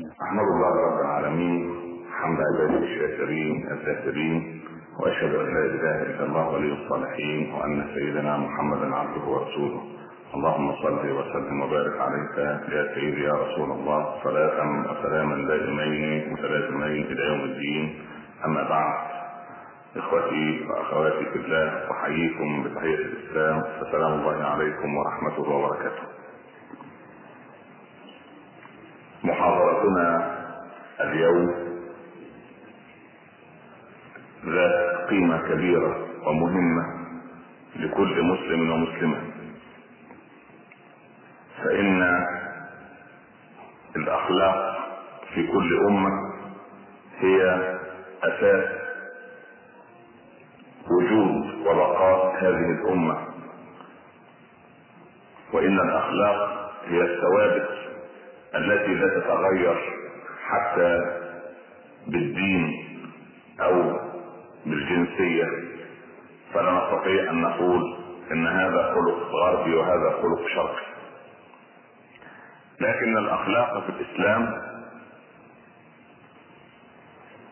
احمد الله رب العالمين حمد عباده الشاكرين الذاكرين وأشهد أن لا إله إلا الله ولي الصالحين وأن سيدنا محمدا عبده ورسوله. اللهم صل وسلم وبارك عليك يا سيدي يا رسول الله. صلاة وسلاما دائمين متلازمين إلى يوم الدين. أما بعد إخوتي وأخواتي في الله أحييكم بتحية الإسلام. فسلام الله عليكم ورحمته وبركاته. محاضرتنا اليوم ذات قيمة كبيرة ومهمة لكل مسلم ومسلمة. فإن الأخلاق في كل أمة هي أساس وجود وبقاء هذه الأمة. وإن الأخلاق هي الثوابت التي لا تتغير حتى بالدين أو بالجنسية. فلا نستطيع أن نقول إن هذا خلق غربي وهذا خلق شرقي. لكن الأخلاق في الإسلام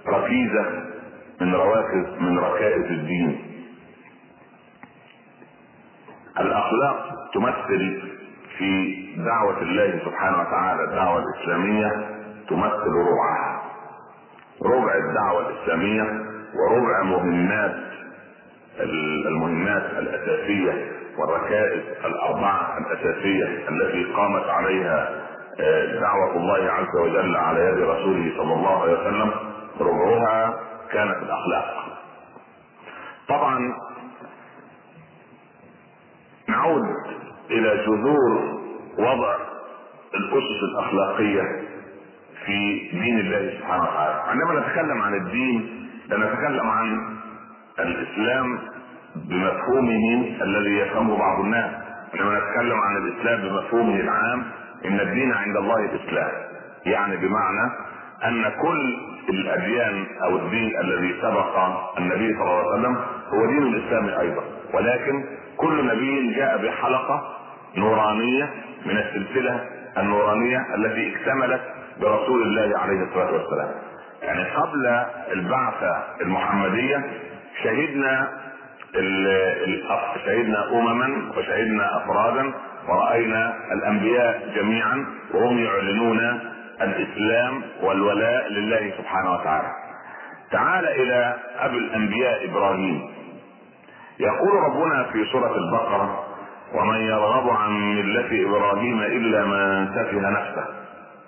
ركيزة من رواكز من ركائز الدين. الأخلاق تمثل في دعوة الله سبحانه وتعالى الدعوة الإسلامية تمثل ربعها. ربع الدعوة الإسلامية وربع مهمات المهمات الأساسية والركائز الأربعة الأساسية التي قامت عليها دعوة الله عز وجل على يد رسوله صلى الله عليه وسلم. ربعها كانت الأخلاق. طبعا نعود إلى جذور وضع الأسس الأخلاقية في دين الله سبحانه وتعالى. عندما نتكلم عن الدين نتكلم عن الإسلام بمفهومه الذي يفهمه بعض الناس. عندما نتكلم عن الإسلام بمفهومه العام إن الدين عند الله الإسلام. يعني بمعنى أن كل الأديان أو الدين الذي سبق النبي صلى الله عليه وسلم هو دين الإسلام أيضا. ولكن كل نبي جاء بحلقة نورانية من السلسلة النورانية التي اكتملت برسول الله عليه الصلاة والسلام. يعني قبل البعثة المحمدية شهدنا شهدنا أمما وشهدنا أفرادا ورأينا الأنبياء جميعا وهم يعلنون الإسلام والولاء لله سبحانه وتعالى. تعال إلى ابي الأنبياء إبراهيم. يقول ربنا في سورة البقرة ومن يرغب عن ملة إبراهيم الا من سفه نفسه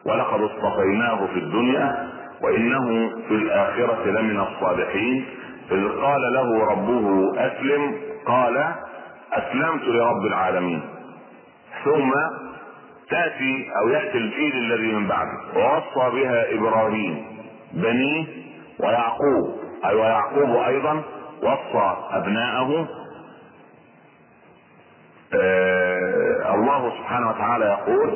ولقد اصطفيناه في الدنيا وانه في الاخرة لمن الصالحين اذ قال له ربه اسلم قال اسلمت لرب العالمين. ثم تاتي أو ياتي الجيل الذي من بعده. ووصى بها إبراهيم بنيه ويعقوب أي ويعقوب أيضا وصى أبناءه. آه الله سبحانه وتعالى يقول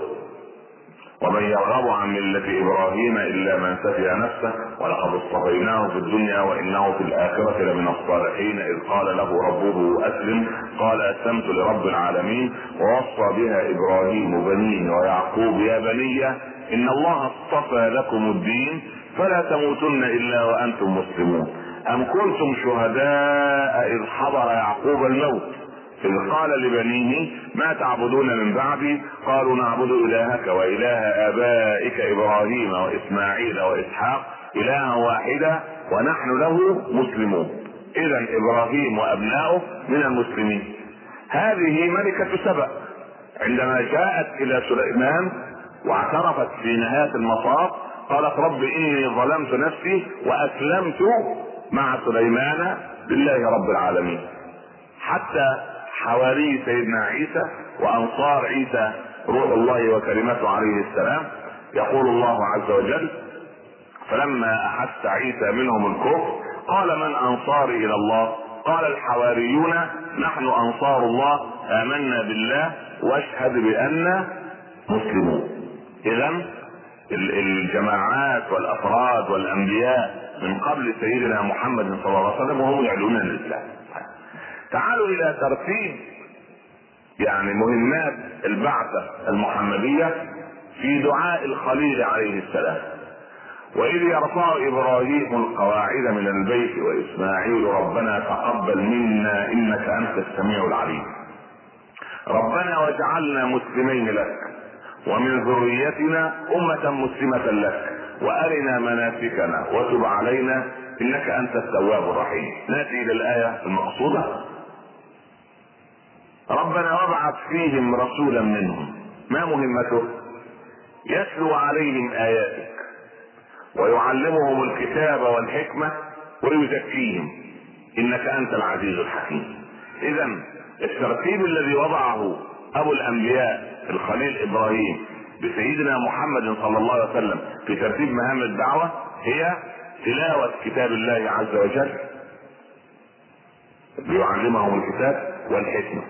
ومن يرغب عن ملة إبراهيم إلا من سفه نفسه ولقد اصطفيناه في الدنيا وإنه في الآخرة لمن الصالحين إذ قال له ربه أسلم قال أسلمت لرب العالمين ووصى بها إبراهيم بنيه ويعقوب يا بني إن الله اصطفى لكم الدين فلا تموتن إلا وأنتم مسلمون. أم كنتم شهداء إذ حضر يعقوب الموت؟ إذ قال لبنيه ما تعبدون من بعدي؟ قالوا نعبد إلهك وإله آبائك إبراهيم وإسماعيل وإسحاق إلها واحدا ونحن له مسلمون. إذا إبراهيم وأبناؤه من المسلمين. هذه ملكة سبأ. عندما جاءت إلى سليمان واعترفت في نهاية المطاف قالت رب إني ظلمت نفسي وأسلمت مع سليمان لله رب العالمين. حتى حواري سيدنا عيسى وأنصار عيسى روح الله وكلمته عليه السلام. يقول الله عز وجل فلما أحس عيسى منهم الكفر قال من أنصاري إلى الله؟ قال الحواريون نحن أنصار الله آمنا بالله واشهد بان مسلمون. اذا الجماعات والأفراد والأنبياء من قبل سيدنا محمد صلى الله عليه وسلم وهم يعلنون الإسلام. تعالوا إلى ترتيب يعني مهمات البعثة المحمدية في دعاء الخليل عليه السلام. وإذ يرفع إبراهيم القواعد من البيت وإسماعيل ربنا تقبل منا إنك أنت السميع العليم. ربنا واجعلنا مسلمين لك. ومن ذريتنا أمة مسلمة لك. وأرنا مناسكنا وتب علينا. إنك أنت التواب الرحيم. نأتي إلى الآية المقصودة. ربنا وابعث فيهم رسولا منهم. ما مهمته؟ يتلو عليهم آياتك. ويعلمهم الكتاب والحكمة ويزكيهم. إنك أنت العزيز الحكيم. اذا الترتيب الذي وضعه أبو الأنبياء الخليل إبراهيم بسيدنا محمد صلى الله عليه وسلم في ترتيب مهام الدعوة هي تلاوة كتاب الله عز وجل. ليعلمهم الكتاب والحكمة.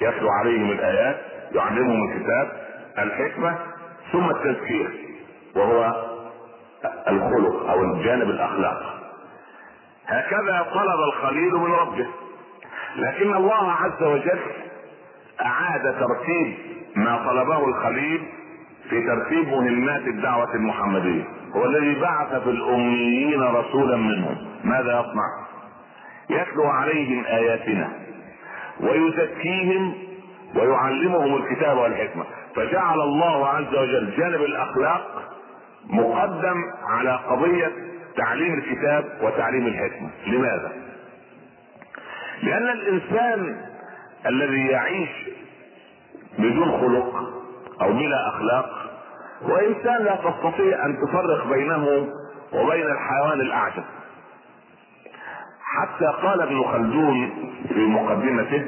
يتلو عليهم الآيات يعلمهم الكتاب الحكمة ثم التذكير وهو الخلق أو الجانب الأخلاق. هكذا طلب الخليل من ربه. لكن الله عز وجل أعاد ترتيب ما طلبه الخليل في ترتيب مهمات الدعوة المحمدية. هو الذي بعث في الأميين رسولا منهم. ماذا يصنع؟ يتلو عليهم آياتنا ويزكيهم ويعلمهم الكتاب والحكمة. فجعل الله عز وجل جانب الأخلاق مقدم على قضية تعليم الكتاب وتعليم الحكمة. لماذا؟ لأن الإنسان الذي يعيش بدون خلق أو بلا أخلاق. هو انسان لا تستطيع أن تفرق بينه وبين الحيوان الأعجب. حتى قال ابن خلدون في مقدمته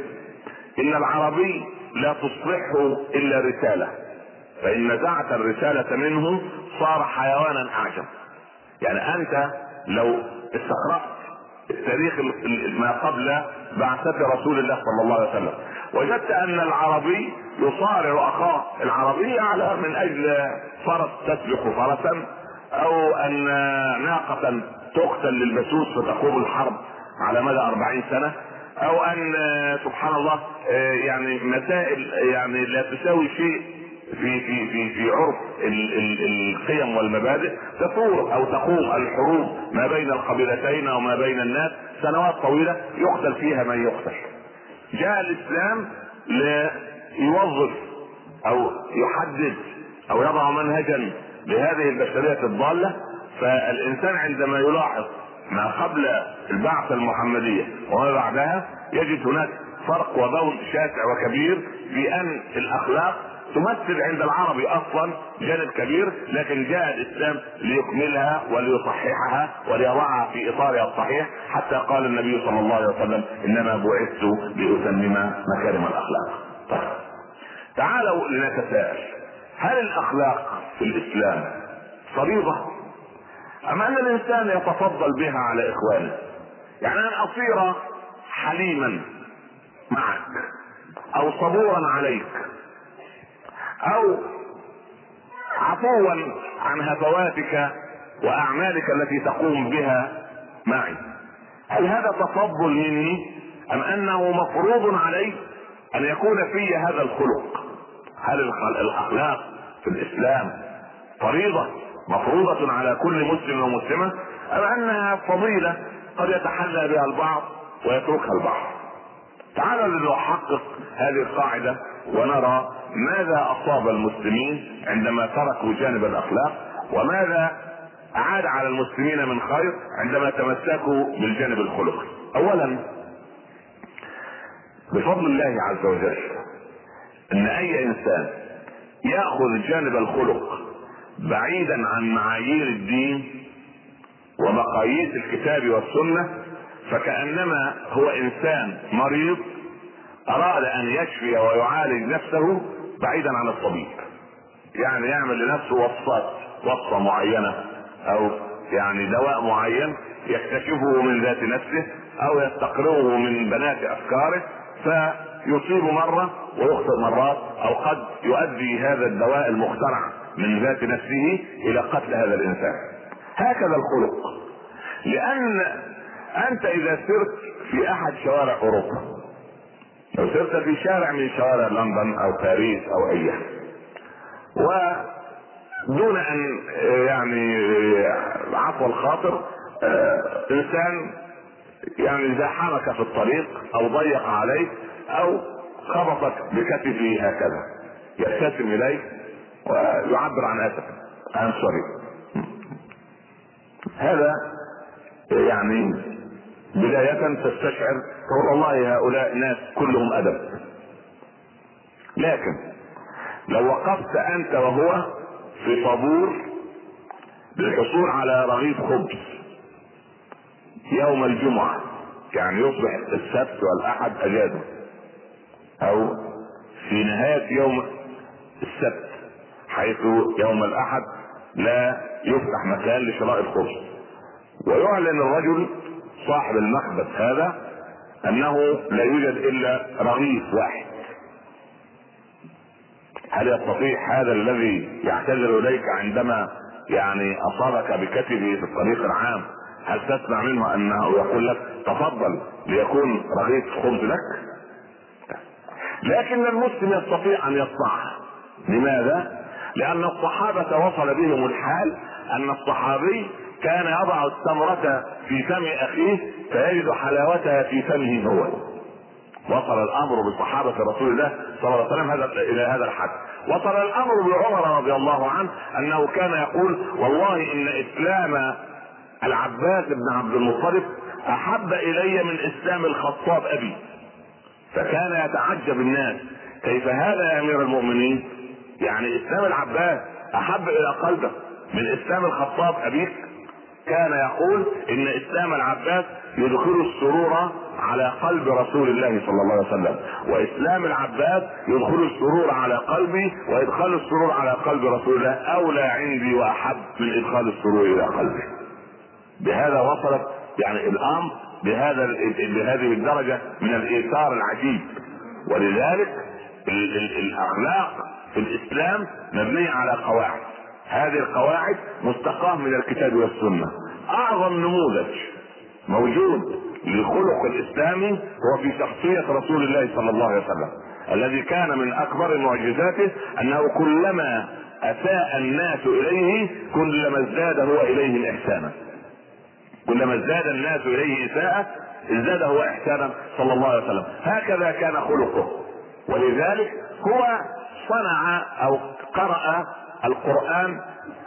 إن العربي لا تصلحه إلا رسالة فإن نزعت الرسالة منه صار حيوانا أعجب. يعني أنت لو استقرأت التاريخ ما قبل بعثة رسول الله صلى الله عليه وسلم وجدت أن العربي يصارع أخاه العربي على من أجل فرس تسبق فرسا أو أن ناقة تقتل للبسوس فتقوم الحرب على مدى أربعين سنة أو أن سبحان الله يعني مسائل يعني لا تساوي شيء في في في في عرف ال ال القيم والمبادئ تثور أو تقوم الحروب ما بين القبيلتين أو ما بين الناس سنوات طويلة يقتل فيها من يقتل. جاء الإسلام ليوظف أو يحدد أو يضع منهجا لهذه البشرية الضالة فالإنسان عندما يلاحظ ما قبل البعثة المحمدية وما بعدها يجد هناك فرق وبون شاسع وكبير في أن الأخلاق تمثل عند العربي أصلا جانب كبير لكن جاء الإسلام ليكملها وليصححها وليضعها في اطارها الصحيح حتى قال النبي صلى الله عليه وسلم إنما بعثت لاتمم مكارم الأخلاق. طيب تعالوا لنتساءل هل الأخلاق في الإسلام فريضه؟ أم أن الإنسان يتفضل بها على إخوانه؟ يعني أن أصير حليما معك أو صبورا عليك أو عفوا عن هفواتك وأعمالك التي تقوم بها معي. هل هذا تفضل مني أم أنه مفروض علي أن يكون في هذا الخلق؟ هل الأخلاق في الإسلام فريضة مفروضة على كل مسلم ومسلمة؟ أم أنها فضيلة قد يتحلى بها البعض ويتركها البعض؟ تعالوا لنحقق هذه القاعدة ونرى ماذا أصاب المسلمين عندما تركوا جانب الأخلاق؟ وماذا عاد على المسلمين من خير عندما تمسكوا بالجانب الخلقي؟ اولا بفضل الله عز وجل إن أي إنسان يأخذ جانب الخلق بعيدا عن معايير الدين ومقاييس الكتاب والسنة فكأنما هو إنسان مريض أراد أن يشفي ويعالج نفسه بعيدا عن الطبيب. يعني يعمل لنفسه وصفات وصفة معينة أو يعني دواء معين يكتشفه من ذات نفسه أو يستقرئه من بنات أفكاره فيصيب مرة ويخطئ مرات أو قد يؤدي هذا الدواء المخترع من ذات نفسه إلى قتل هذا الإنسان. هكذا الخلق. لأن أنت إذا سرت في أحد شوارع أوروبا لو سرت في شارع من شوارع لندن أو باريس أو أي دون أن يعني عفو الخاطر إنسان يعني زاحمك في الطريق أو ضيق عليك أو خبطك بكتفه هكذا. يبتسم اليك ويعبر عن أسفه. I'm sorry هذا يعني بداية تستشعر تقول والله هؤلاء ناس كلهم أدب. لكن لو وقفت أنت وهو في طابور للحصول على رغيف خبز يوم الجمعة يعني يصبح السبت والأحد أجازة أو في نهاية يوم السبت حيث يوم الأحد لا يفتح مكان لشراء الخبز. ويعلن الرجل صاحب المخبز هذا أنه لا يوجد إلا رغيف واحد. هل يستطيع هذا الذي يعتذر إليك عندما يعني أصابك بكتفه في الطريق العام؟ هل تسمع منه أنه يقول لك تفضل ليكون رغيف خبز لك؟ لكن المسلم يستطيع أن يصنعها لماذا؟ لأن الصحابة وصل بهم الحال أن الصحابي كان يضع التمرة في فم أخيه فيجد حلاوتها في فمه هو. وصل الأمر بصحابة رسول الله صلى الله عليه وسلم هذا إلى هذا الحد. وصل الأمر بعمر رضي الله عنه أنه كان يقول والله إن إسلام العباس بن عبد المطلب أحب إلي من إسلام الخطاب أبي. فكان يتعجب الناس كيف هذا يا أمير المؤمنين؟ يعني إسلام العباس أحب إلى قلبك من إسلام الخطاب أبيك؟ كان يقول إن إسلام العباس يدخل السرور على قلب رسول الله صلى الله عليه وسلم وإسلام العباس يدخل السرور على قلبي وإدخال السرور على قلب رسول الله أولى عندي وأحب من إدخال السرور إلى قلبي. بهذا وصلت يعني الأمر بهذا بهذه الدرجة من الإيثار العجيب. ولذلك الأخلاق في الإسلام مبنية على قواعد. هذه القواعد مستقاة من الكتاب والسنة. أعظم نموذج موجود للخلق الاسلامي هو في شخصية رسول الله صلى الله عليه وسلم. الذي كان من أكبر معجزاته أنه كلما اساء الناس إليه كلما ازداد هو اليهم إحسانا. كلما ازداد الناس إليه اساءة ازداد هو إحسانا صلى الله عليه وسلم. هكذا كان خلقه. ولذلك هو صنع أو قرأ القرآن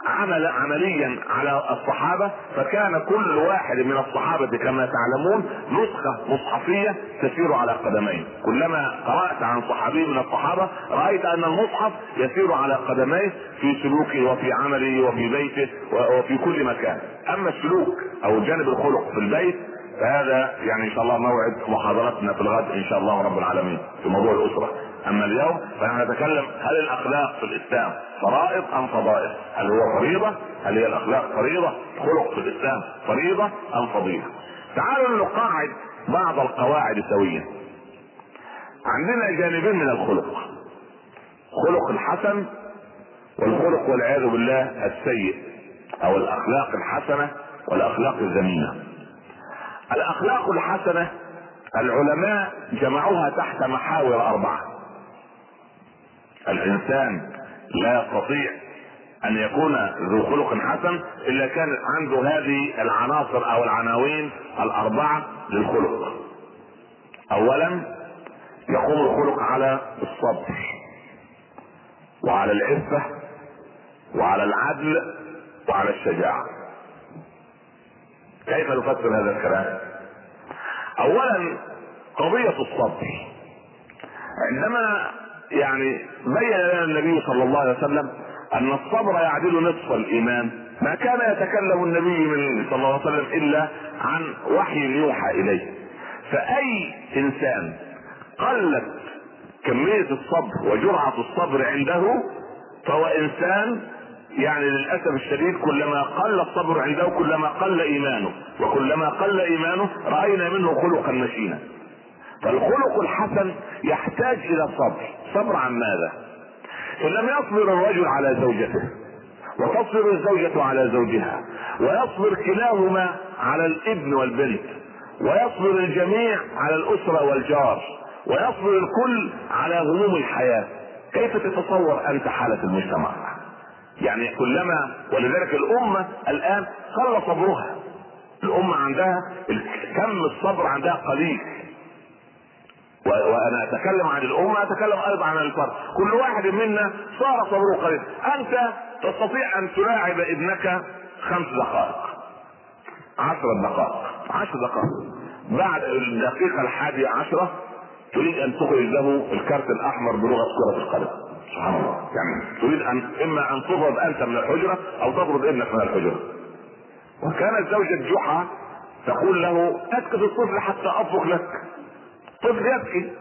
عمل عمليا على الصحابة فكان كل واحد من الصحابة كما تعلمون نسخة مصحفية تسير على قدمين كلما قرأت عن صحابي من الصحابة رأيت أن المصحف يسير على قدميه في سلوكه وفي عمله وفي بيته وفي كل مكان. أما السلوك أو جانب الخلق في البيت فهذا يعني إن شاء الله موعد محاضرتنا في الغد إن شاء الله رب العالمين في موضوع الأسرة. أما اليوم فنحن نتكلم هل الأخلاق في الإسلام فرائض أم فضائل؟ هل هو فريضة؟ هل هي الأخلاق فريضة؟ خلق في الإسلام فريضة أم فضيلة؟ تعالوا نقاعد بعض القواعد سويا. عندنا جانبين من الخلق. خلق الحسن والخلق والعياذ بالله السيء أو الأخلاق الحسنة والأخلاق الذميمة. الأخلاق الحسنة العلماء جمعوها تحت محاور أربعة. الإنسان لا يستطيع أن يكون ذو خلق حسن إلا كانت عنده هذه العناصر أو العناوين الأربعة للخلق. اولا يقوم الخلق على الصبر وعلى العفة وعلى العدل وعلى الشجاعة. كيف نفسر هذا الكلام؟ اولا قضية الصبر. عندما يعني بين لنا النبي صلى الله عليه وسلم أن الصبر يعدل نصف الإيمان. ما كان يتكلم النبي من صلى الله عليه وسلم إلا عن وحي يوحى إليه. فأي إنسان قلت كمية الصبر وجرعة الصبر عنده فهو إنسان يعني للأسف الشديد كلما قل الصبر عنده كلما قل إيمانه وكلما قل إيمانه رأينا منه خلقا مشينا. فالخلق الحسن يحتاج إلى صبر. صبر عن ماذا؟ ان لم يصبر الرجل على زوجته وتصبر الزوجة على زوجها ويصبر كلاهما على الابن والبنت ويصبر الجميع على الأسرة والجار ويصبر الكل على هموم الحياة. كيف تتصور أنت حالة المجتمع؟ يعني كلما ولذلك الأمة الآن قل صبرها. الأمة عندها كم الصبر عندها قليل. وأنا أتكلم عن الأمة أتكلم أيضا عن الفرد. كل واحد منا صار صبره قليل أنت تستطيع أن تلاعب ابنك خمس دقائق. عشر دقائق. عشر دقائق. بعد الدقيقة الحادية عشرة تريد أن تخرج له الكارت الأحمر بلغة كرة القدم. سبحان الله. يعني تريد ان إما أن تطرد أنت من الحجرة أو تطرد ابنك من الحجرة. وكانت زوجة جحا تقول له أسكت الطفل حتى اطبخ لك. طفل يبكي.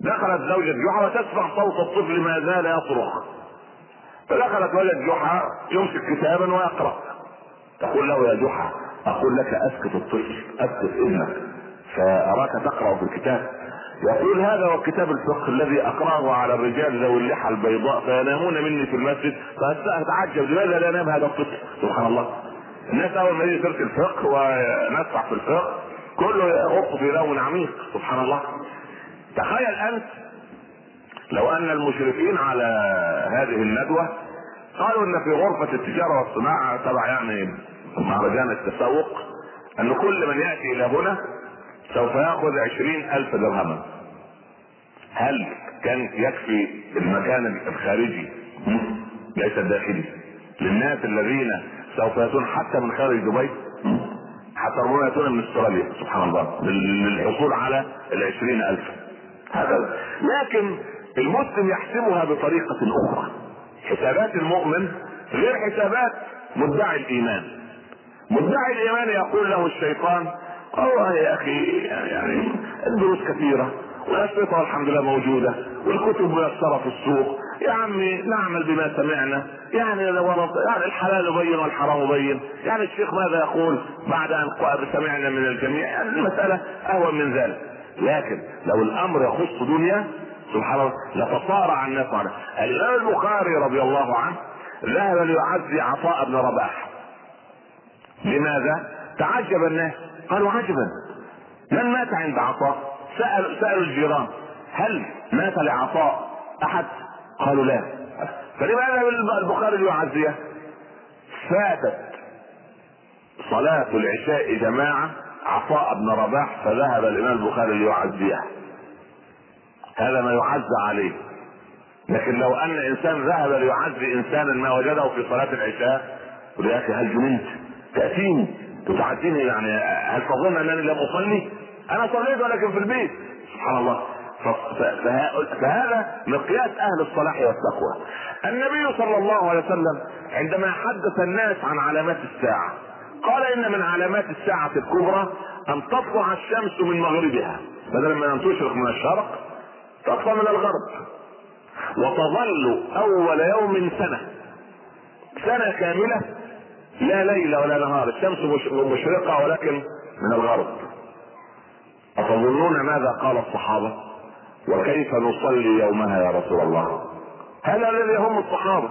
دخلت زوجة جحا وتسمع صوت الطفل ما زال يصرخ فدخلت ولد جحا يمسك كتابا ويقرأ. تقول له يا جحا أقول لك أسكت الطفل أسكت ابنك فأراك تقرأ في الكتاب. يقول هذا هو كتاب الفقه الذي أقرأه على الرجال ذوي اللحى البيضاء فينامون مني في المسجد. فأتعجب لماذا لا ينام هذا الطفل؟ سبحان الله. الناس اول ما يجي الفقه ونسمع في الفقه. كله في لون عميق سبحان الله. تخيل أنت لو أن المشرفين على هذه الندوة قالوا إن في غرفة التجارة والصناعة تبع يعني مهرجان التسوق أن كل من يأتي إلى هنا سوف يأخذ عشرين ألف درهما. هل كان يكفي المكان الخارجي؟ ليس الداخلي. للناس الذين سوف يأتون حتى من خارج دبي؟ حتى ربما ياتون من استراليا سبحان الله للحصول على العشرين ألف. هذا لكن المسلم يحسبها بطريقة أخرى. حسابات المؤمن غير حسابات مدعي الإيمان. مدعي الإيمان يقول له الشيطان والله يا أخي يعني الدروس كثيرة والأشرطة الحمد لله موجودة والكتب ميسرة في السوق يا عمي نعمل بما سمعنا. يعني لو يعني الحلال بين والحرام بين. يعني الشيخ ماذا يقول بعد أن سمعنا من الجميع؟ يعني المسألة أهون من ذلك. لكن لو الأمر يخص دنيا سبحان الله لتصارع الناس عليه الإمام البخاري رضي الله عنه ذهب ليعزي عطاء بن رباح. لماذا؟ تعجب الناس. قالوا عجبا. من مات عند عطاء؟ سأل سألوا الجيران هل مات لعطاء أحد؟ قالوا لا فلماذا البخاري ليعزيه؟ فاتت صلاة العشاء جماعة عطاء بن رباح فذهب الإمام البخاري ليعزيه هذا ما يعزى عليه لكن لو أن انسان ذهب ليعزي إنسانا ما وجده في صلاة العشاء يقول يا أخي هل جننت؟ تاتيني وتعزيني يعني هل تظن أنني لم أصلي؟ أنا صليت ولكن في البيت سبحان الله فهذا مقياس أهل الصلاح والتقوى. النبي صلى الله عليه وسلم عندما حدث الناس عن علامات الساعة قال إن من علامات الساعة الكبرى أن تطلع الشمس من مغربها. بدل من أن تشرق من الشرق تطلع من الغرب. وتظل أول يوم سنة. سنة كاملة لا ليل ولا نهار. الشمس مشرقة ولكن من الغرب. أتظنون ماذا قال الصحابة؟ وكيف نصلي يومها يا رسول الله؟ هذا الذي يهم الصحابة.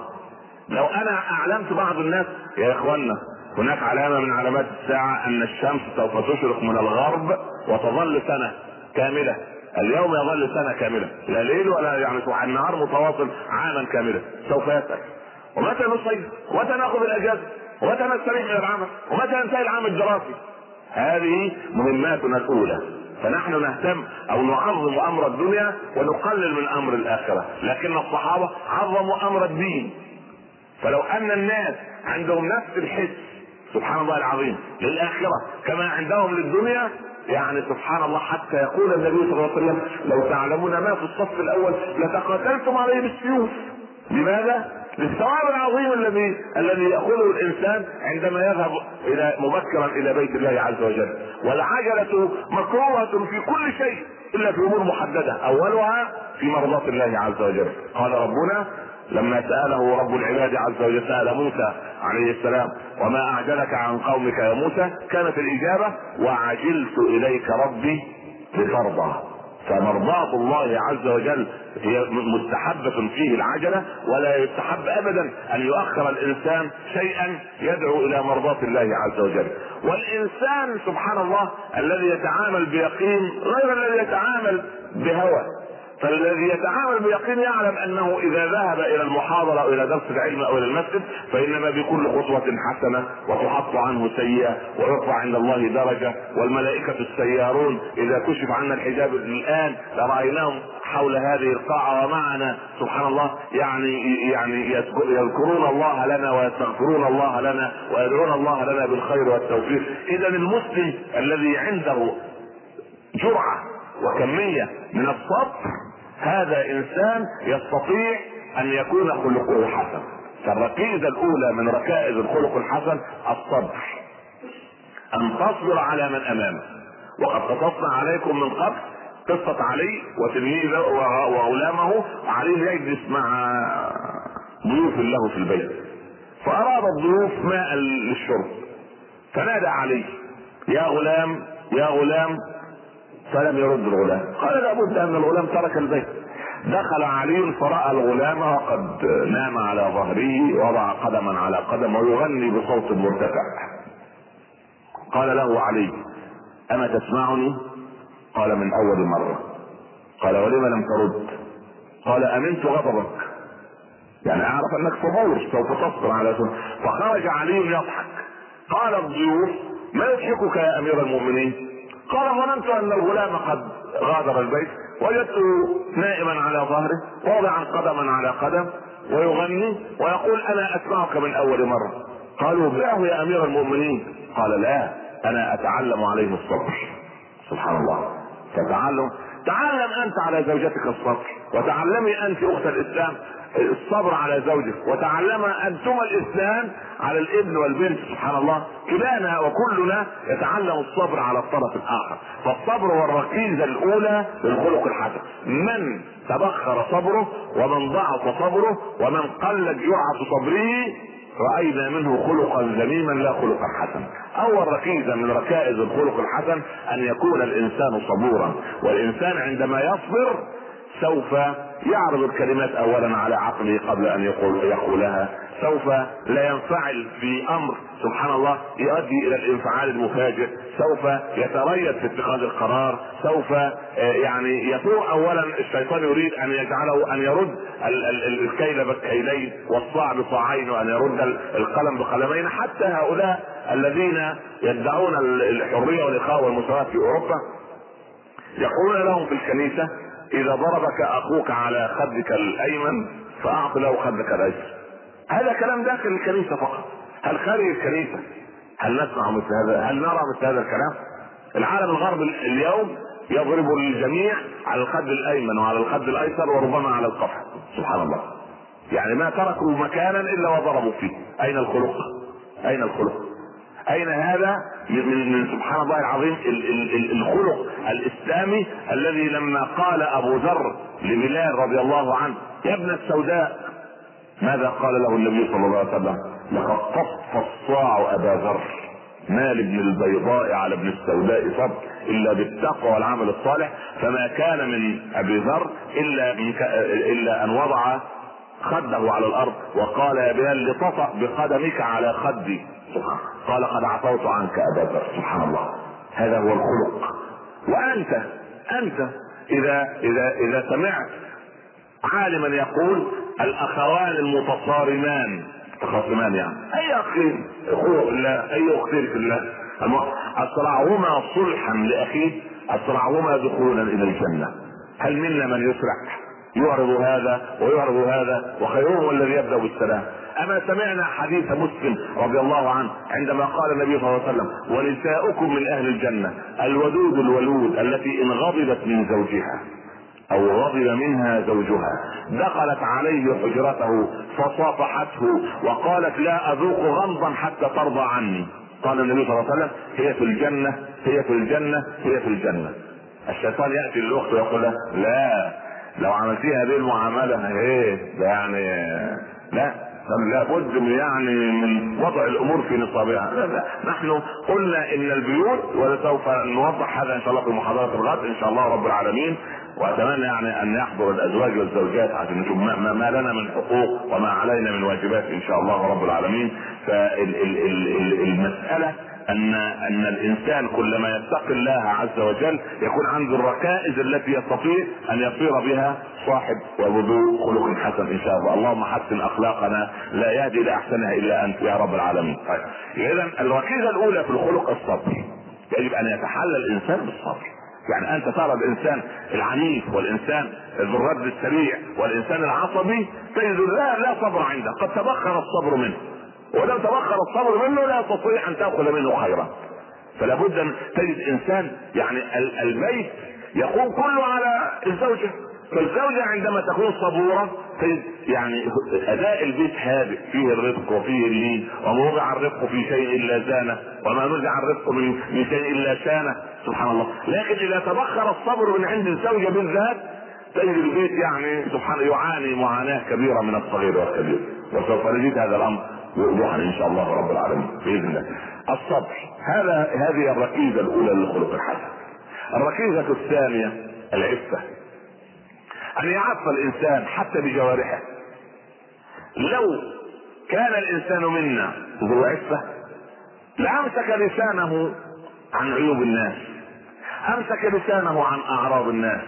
لو أنا أعلمت بعض الناس يا إخوانا هناك علامة من علامات الساعة أن الشمس سوف تشرق من الغرب وتظل سنة كاملة. اليوم يظل سنة كاملة. لا ليل ولا يعني النهار متواصل عاما كاملا سوف يسأل. ومتى نصيف ومتى نأخذ الأجازة؟ ومتى نستريح من العمل؟ ومتى ينتهي العام الدراسي؟ هذه مهماتنا الأولى. فنحن نهتم أو نعظم أمر الدنيا ونقلل من أمر الآخرة. لكن الصحابة عظموا أمر الدين. فلو أن الناس عندهم نفس الحس سبحان الله العظيم للآخرة كما عندهم للدنيا يعني سبحان الله حتى يقول النبي صلى الله عليه وسلم لو تعلمون ما في الصف الأول لتقاتلتم عليه بالسيوف. لماذا؟ للثواب العظيم الذي الذي يأخذه الإنسان عندما يذهب إلى مبكرا إلى بيت الله عز وجل. والعجله مكروهة في كل شيء إلا في أمور محددة. أولها في مرضاه الله عز وجل. قال ربنا لما سأله رب العباد عز وجل سأل موسى عليه السلام وما أعجلك عن قومك يا موسى؟ كانت الإجابة وعجلت إليك ربي لترضى فمرضاة الله عز وجل هي مستحبة فيه العجلة ولا يستحب ابدا أن يؤخر الإنسان شيئا يدعو إلى مرضاة الله عز وجل. والإنسان سبحان الله الذي يتعامل بيقين غير الذي يتعامل بهوى. فالذي يتعامل بيقين يعلم أنه إذا ذهب إلى المحاضرة أو إلى درس العلم أو إلى المسجد فإنما بكل خطوة حسنة وتحط عنه سيئة ويرفع عند الله درجة. والملائكة السيارون إذا كشف عنا الحجاب الآن لرأيناهم حول هذه القاعة ومعنا. سبحان الله يعني يعني يذكرون الله لنا ويستغفرون الله لنا ويدعون الله لنا بالخير والتوفيق. إذا المسلم الذي عنده جرعة وكمية من الصبر هذا إنسان يستطيع أن يكون خلقه حسن. فالركيزه الأولى من ركائز الخلق الحسن الصبر. أن تصبر على من أمامك. وقد قصصنا عليكم من قبل قصة علي وتلميذه وغلامه علي يجلس مع ضيوف له في البيت. فأراد الضيوف ماء للشرب. فنادى علي. يا غلام يا غلام فلم يرد الغلام. قال لابد أن الغلام ترك البيت. دخل علي فرأى الغلام وقد نام على ظهره وضع قدما على قدم ويغني بصوت مرتفع. قال له علي أما تسمعني؟ قال من أول مرة. قال ولم لم ترد؟ قال أمنت غضبك. يعني أعرف أنك صبور سوف تصبر على سنة. فخرج علي يضحك. قال الضيوف ما يضحكك يا أمير المؤمنين؟ قال ظننت أن الغلام قد غادر البيت وجدته نائما على ظهره واضعا قدما على قدم ويغني ويقول أنا أسمعك من أول مرة. قالوا بعه يا أمير المؤمنين؟ قال لا أنا أتعلم عليه الصبر. سبحان الله. تتعلم تعلم أنت على زوجتك الصبر وتعلمي أنت أخت الإسلام. الصبر على زوجك وتعلم انتما الإسلام على الابن والبنت سبحان الله. كلانا وكلنا يتعلم الصبر على الطرف الآخر. فالصبر هو الركيزة الأولى للخلق الحسن من تبخر صبره ومن ضعف صبره ومن قلت جرعة صبره رأينا منه خلقا ذميما لا خلقا حسنا. اول ركيزه من ركائز الخلق الحسن أن يكون الإنسان صبورا. والإنسان عندما يصبر سوف يعرض الكلمات اولا على عقله قبل أن يقول يقولها. سوف لا ينفعل في أمر سبحان الله يؤدي إلى الانفعال المفاجئ. سوف يتريث في اتخاذ القرار. سوف آه، يعني يثور اولا الشيطان يريد أن يجعله أن يرد الكيل بالكيلين والصاع بصاعين وأن يرد القلم بقلمين. حتى هؤلاء الذين يدعون الحرية والإخاء والمساواة في أوروبا يقولون لهم في الكنيسة إذا ضربك أخوك على خدك الأيمن فأعط له خدك الأيسر. هذا كلام داخل الكنيسة فقط. هل خارج الكنيسة؟ هل نسمع مثل هذا؟ هل نرى مثل هذا الكلام؟ العالم الغربي اليوم يضرب الجميع على الخد الأيمن وعلى الخد الأيسر وربما على القفا سبحان الله. يعني ما تركوا مكانا إلا وضربوا فيه. أين الخلق؟ أين الخلق؟ أين هذا؟ من, سبحان الله العظيم الخلق الإسلامي الذي لما قال أبو ذر لبلال رضي الله عنه يا ابن السوداء ماذا قال له النبي صلى الله عليه وسلم؟ لقد طف الصاع أبا ذر ما لابن البيضاء على ابن السوداء صبر إلا بالتقوى والعمل الصالح فما كان من أبي ذر إلا إلا أن وضع خده على الأرض وقال يا بلال لتطأ بقدمك على خدي. قال قد عفوت عنك أبا بكر سبحان الله. هذا هو الخلق. وأنت أنت إذا إذا إذا سمعت عالما يقول الأخوان المتصارمان. متخاصمان يعني. أي اخين اخوه في الله اي اختين في الله اسرعهما صلحا لاخيه اسرعهما دخولا إلى الجنة. هل منا من يسرع يعرض هذا ويعرض هذا وخيرهم الذي يبدأ بالسلام. أما سمعنا حديث مسلم رضي الله عنه عندما قال النبي صلى الله عليه وسلم ونساؤكم من أهل الجنة الودود الولود التي إن غضبت من زوجها أو غضب منها زوجها دخلت عليه حجرته فصافحته وقالت لا أذوق غمضا حتى ترضى عني. قال النبي صلى الله عليه وسلم هي في الجنة هي في الجنة هي في الجنة. الشيطان يأتي للأخت ويقول لا لو عملتيها هذه المعامله إيه ده يعني لا لابد يعني من وضع الأمور في نصابها لا لا. نحن قلنا إن البيوت ولسوف نوضح هذا إن شاء الله في محاضرة الغد إن شاء الله رب العالمين وأتمنى يعني أن يحضر الأزواج والزوجات عشان نشوف ما, ما, ما لنا من حقوق وما علينا من واجبات إن شاء الله رب العالمين فالمساله أن أن الإنسان كلما يتقي الله عز وجل يكون عنده الركائز التي يستطيع أن يصير بها صاحب ووضوء خلق حسن إن شاء الله، اللهم حسن أخلاقنا لا يهدي لاحسنها إلا أنت يا رب العالمين. طيب اذا الركيزة الأولى في الخلق الصبر. يجب أن يتحلى الإنسان بالصبر. يعني أنت ترى الإنسان العنيف والإنسان ذو الرد السريع والإنسان العصبي تجد لا لا صبر عنده قد تبخر الصبر منه ولو تبخر الصبر منه لا تستطيع أن تأخذ منه خيرا. فلا بد أن تجد إنسان يعني البيت يقوم كله على الزوجة. فالزوجة عندما تكون صبورة يعني أداء البيت هادئ فيه الرفق وفيه اللين وما وضع الرفق في شيء إلا زانه وما نزع الرفق من, من شيء إلا شانه. سبحان الله. لكن إذا تبخر الصبر من عند الزوجة بالذات تجد البيت يعني سبحان يعاني معاناة كبيرة من الصغير والكبير. وسوف نجد هذا الأمر. وضوحا إن شاء الله رب العالمين بإذن الله. الصبر هذا هذه الركيزة الأولى للخلق الحسن. الركيزة الثانية العفة. أن يعف الإنسان حتى بجوارحه. لو كان الإنسان منا ذو عفة لأمسك لسانه عن عيوب الناس. أمسك لسانه عن أعراض الناس.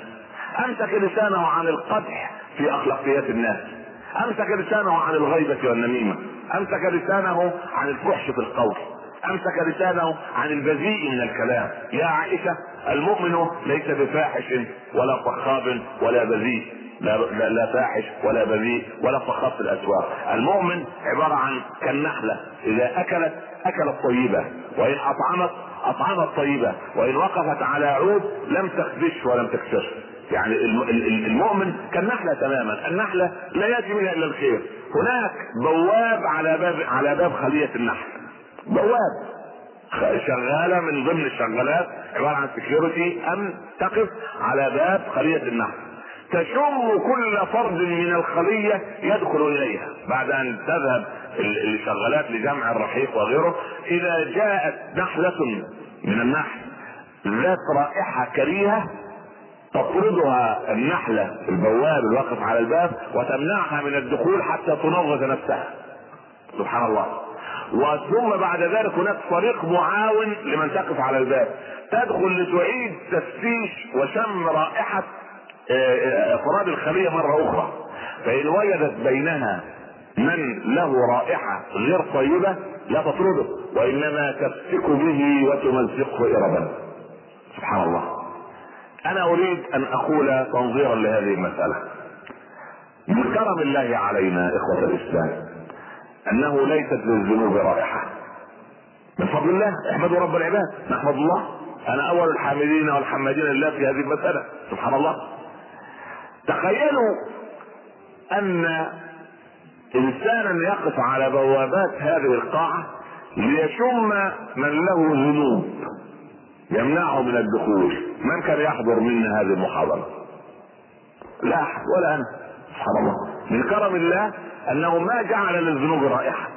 أمسك لسانه عن القدح في أخلاقيات الناس. امسك لسانه عن الغيبة والنميمة. امسك لسانه عن الفحش في القول. امسك لسانه عن البذيء من الكلام. يا عائشة المؤمن ليس بفاحش ولا صخاب ولا بذيء. لا, لا, فاحش ولا بذيء ولا صخاب في الأسواق. المؤمن عبارة عن كالنحله إذا أكلت أكلت طيبة. وإن أطعمت أطعمت طيبة. وإن وقفت على عود لم تخدش ولم تكسر. يعني المؤمن كالنحلة تماما. النحلة لا يأتي منها إلا الخير. هناك بواب على باب على باب خلية النحل. بواب. شغالة من ضمن الشغالات عبارة عن سكيورتي امن تقف على باب خلية النحل. تشم كل فرد من الخلية يدخل إليها. بعد أن تذهب الشغالات لجمع الرحيق وغيره إذا جاءت نحلة من النحل ذات رائحة كريهة تطردها النحلة البواب الواقف على الباب وتمنعها من الدخول حتى تنظف نفسها. سبحان الله. وثم بعد ذلك هناك فريق معاون لمن تقف على الباب. تدخل لتعيد تفتيش وشم رائحة آه، آه، افراد الخلية مرة أخرى. فإن وجدت بينها من له رائحة غير طيبة لا تطرده وإنما تمسك به وتمزقه إربا. سبحان الله. أنا أريد أن أقول تنظيرا لهذه المسألة. من كرم الله علينا إخوة الإسلام أنه ليست للذنوب رائحة. من فضل الله احمدوا رب العباد. نحمد الله. أنا أول الحامدين والحمادين لله في هذه المسألة. سبحان الله. تخيلوا أن انسانا يقف على بوابات هذه القاعة ليشم من له ذنوب يمنعه من الدخول. من كان يحضر منا هذه المحاضرة؟ لا أحد ولا أنا. سبحان الله. من كرم الله أنه ما جعل للذنوب رائحة.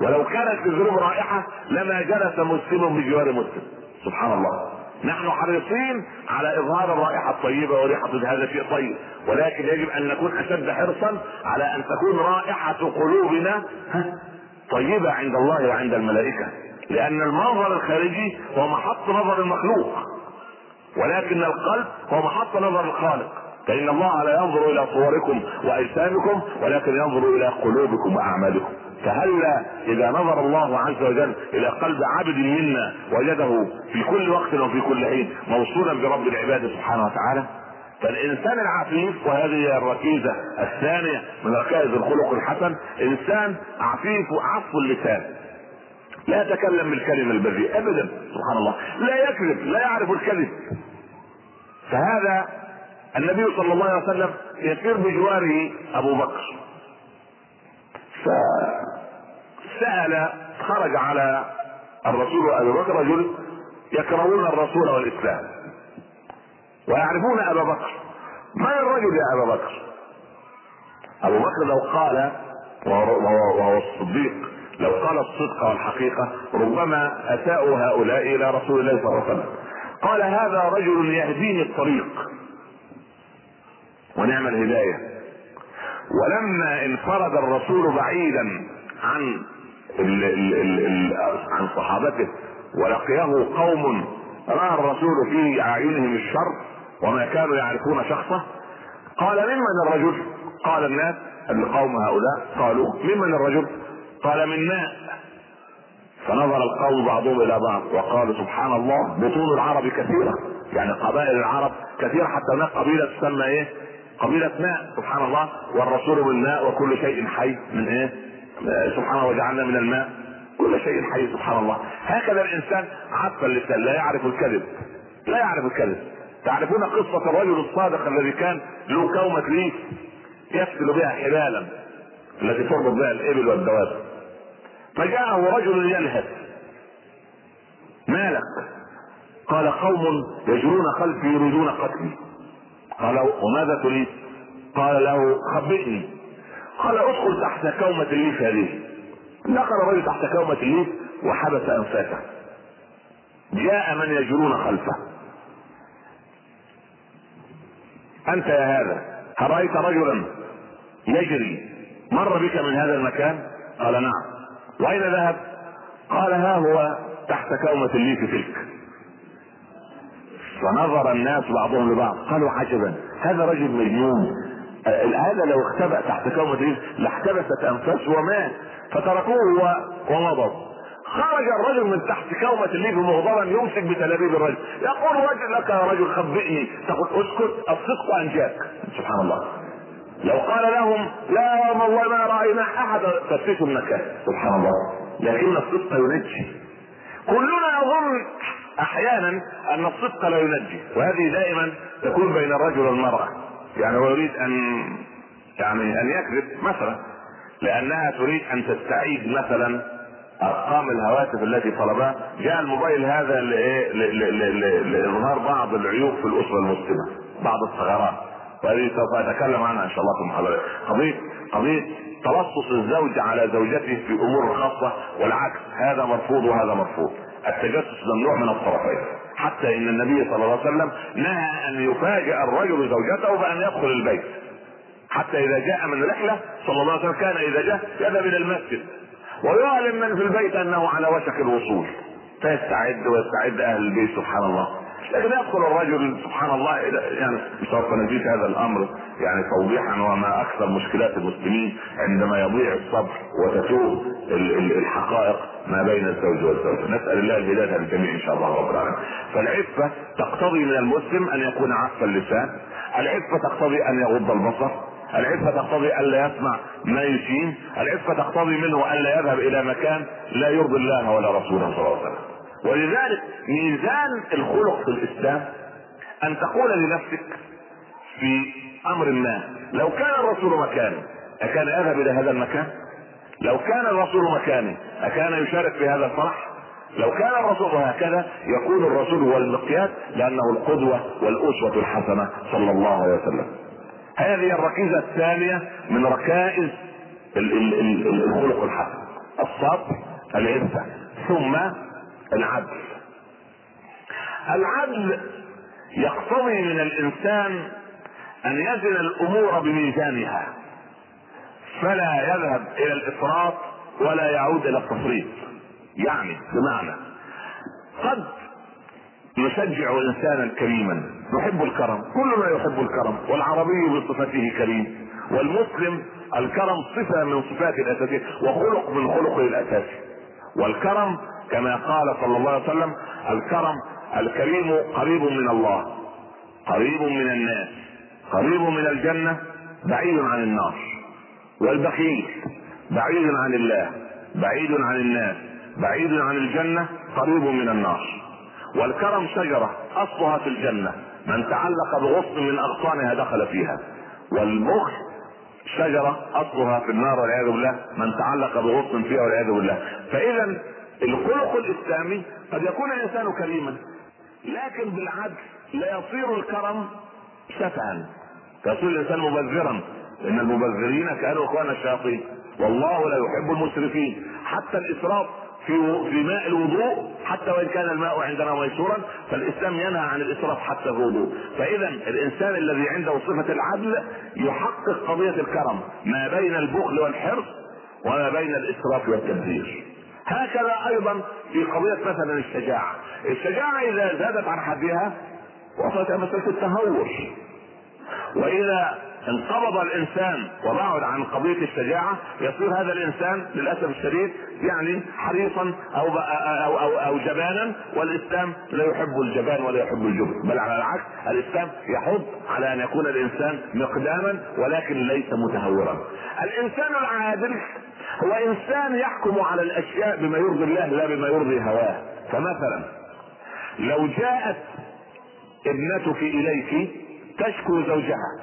ولو كانت للذنوب رائحة لما جلس مسلم بجوار مسلم. سبحان الله. نحن حريصين على إظهار الرائحة الطيبة وريحة هذا شيء طيب ولكن يجب أن نكون أشد حرصا على أن تكون رائحة قلوبنا طيبة عند الله وعند الملائكة. لأن المنظر الخارجي هو محط نظر المخلوق. ولكن القلب هو محط نظر الخالق. فإن الله لا ينظر إلى صوركم وأجسامكم ولكن ينظر إلى قلوبكم وأعمالكم. فهلا إذا نظر الله عز وجل إلى قلب عبد منا وجده في كل وقت وفي كل حين موصولا برب العباد سبحانه وتعالى فالإنسان العفيف وهذه الركيزة الثانية من ركائز الخلق الحسن إنسان عفيف عفو اللسان. لا يتكلم بالكلمة البذيئة أبدا سبحان الله. لا يكذب لا يعرف الكذب. فهذا النبي صلى الله عليه وسلم يسير بجواره أبو بكر. فسأل خرج على الرسول وابي بكر رجل يكرهون الرسول والإسلام. ويعرفون أبا بكر. من الرجل يا أبا بكر؟ أبو بكر لو قال وهو الصديق لو قال الصدق والحقيقة ربما أساءوا هؤلاء إلى رسول الله صلى الله عليه وسلم. قال هذا رجل يهديني الطريق. ونعم الهداية. ولما انفرد الرسول بعيدا عن ال ال ال ال عن صحابته ولقيه قوم رأى الرسول في أعينهم الشر وما كانوا يعرفون شخصه قال ممن الرجل؟ قال الناس القوم هؤلاء قالوا ممن الرجل؟ قال من ماء فنظر القوم بعضهم إلى بعض وقالوا سبحان الله بطون العرب كثيرة. يعني قبائل العرب كثيرة حتى هناك قبيلة تسمى إيه؟ قبيلة ماء سبحان الله. والرسول من ماء وكل شيء حي من إيه؟ سبحانه وجعلنا من الماء. كل شيء حي سبحان الله. هكذا الإنسان عف اللسان لا يعرف الكذب. لا يعرف الكذب. تعرفون قصة الرجل الصادق الذي كان له كومة ليف يغسل بها حبالا التي تربط بها الإبل والدواب. فجاءه رجل يلهث مالك؟ قال قوم يجرون خلفي يريدون قتلي. قال وماذا تريد؟ قال له خبئني. قال ادخل تحت كومة الليف هذه دخل الرجل تحت كومة الليف وحبس أنفاسه. جاء من يجرون خلفه. أنت يا هذا هل رايت رجلا يجري مر بك من هذا المكان؟ قال نعم. واين ذهب؟ قال ها هو تحت كومة الليف تلك. فنظر الناس بعضهم لبعض. قالوا عجبا. هذا رجل مجنون. هذا لو اختبأ تحت كومة الليف لاحتبست انفاسه ومات. فتركوه ومضوا خرج الرجل من تحت كومة الليف مغضبا يمسك بتلابيب الرجل. يقول رجل لك يا رجل خبئني. تقول اسكت الصدق انجاك سبحان الله. لو قال لهم لا والله ما رأينا أحد فتشوا المكان. سبحان الله. لكن الصدق ينجي. كلنا يظن أحيانا أن الصدق لا ينجي. وهذه دائما تكون بين الرجل والمرأة. يعني هو يريد ان يعني أن يكذب مثلا. لأنها تريد أن تستعيد مثلا أرقام الهواتف التي طلبها. جاء الموبايل هذا لإظهار بعض العيوب في الأسرة المسلمة. بعض الثغرات. وهذه سوف أتكلم عنها إن شاء الله في المحاضرة. قضيه قضية تلصص الزوج على زوجته في امور خاصة والعكس. هذا مرفوض وهذا مرفوض. التجسس ممنوع من الطرفين. حتى إن النبي صلى الله عليه وسلم نهى أن يفاجئ الرجل زوجته بأن يدخل البيت. حتى إذا جاء من رحلة صلى الله عليه وسلم كان إذا جاء يذهب إلى المسجد. ويعلم من في البيت أنه على وشك الوصول. فيستعد ويستعد أهل البيت سبحان الله. لكن يدخل الرجل سبحان الله يعني سوف نزيد هذا الأمر يعني توضيحا وما أكثر مشكلات المسلمين عندما يضيع الصبر وتتوه الحقائق ما بين الزوج والزوجة. نسأل الله الهداية للجميع إن شاء الله رب العالمين. فالعفة تقتضي من المسلم أن يكون عف اللسان العفة تقتضي أن يغض البصر. العفة تقتضي ألا يسمع ما يشين. العفة تقتضي منه ألا يذهب إلى مكان لا يرضي الله ولا رسوله صلى الله عليه وسلم. ولذلك ميزان الخلق في الإسلام أن تقول لنفسك في أمر ما لو كان الرسول مكاني أكان يذهب إلى هذا المكان؟ لو كان الرسول مكاني أكان يشارك في هذا الفرح؟ لو كان الرسول هكذا يكون الرسول هو المقياس لأنه القدوة والأسوة الحسنة صلى الله عليه وسلم. هذه الركيزة الثانية من ركائز الخلق الحسن الصبر العفة ثم العدل. العدل يقتضي من الإنسان أن يزن الأمور بميزانها فلا يذهب إلى الإفراط ولا يعود إلى التفريط. يعني بمعنى قد نشجع انسانا كريما نحب الكرم كلنا يحب الكرم والعربي بصفته كريم والمسلم الكرم صفة من صفاته الأساسية وخلق من خلقه الأساسي والكرم كما قال صلى الله عليه وسلم الكرم الكريم قريب من الله قريب من الناس قريب من الجنة بعيد عن النار. والبخيل بعيد عن الله بعيد عن الناس بعيد عن الجنة قريب من النار. والكرم شجرة أصلها في الجنة من تعلق بغصن من أغصانها دخل فيها. والبخل شجرة أصلها في النار والعياذ بالله من تعلق بغصن فيها والعياذ بالله. فإذا الخلق الإسلامي قد يكون الإنسان كريما لكن بالعدل لا يصير الكرم سفها فيصير الإنسان مبذرا. إن المبذرين كانوا إخوان الشياطين. والله لا يحب المسرفين. حتى الإسراف في في ماء الوضوء حتى وإن كان الماء عندنا ميسورا فالإسلام ينهى عن الإسراف حتى في الوضوء. فاذا الإنسان الذي عنده صفة العدل يحقق قضية الكرم. ما بين البخل والحرص وما بين الإسراف والتبذير. هكذا أيضا في قضية مثلا الشجاعة. الشجاعة إذا زادت عن حدها وصلت إلى مسألة التهور وإذا انقبض الإنسان وبعد عن قضية الشجاعة يصير هذا الإنسان للأسف الشديد يعني حريصا أو أو أو, أو جبانا والإسلام لا يحب الجبان ولا يحب الجبن بل على العكس الإسلام يحض على أن يكون الإنسان مقداما ولكن ليس متهورا. الإنسان العادل هو انسان يحكم على الأشياء بما يرضي الله لا بما يرضي هواه. فمثلا لو جاءت ابنتك إليك تشكو زوجها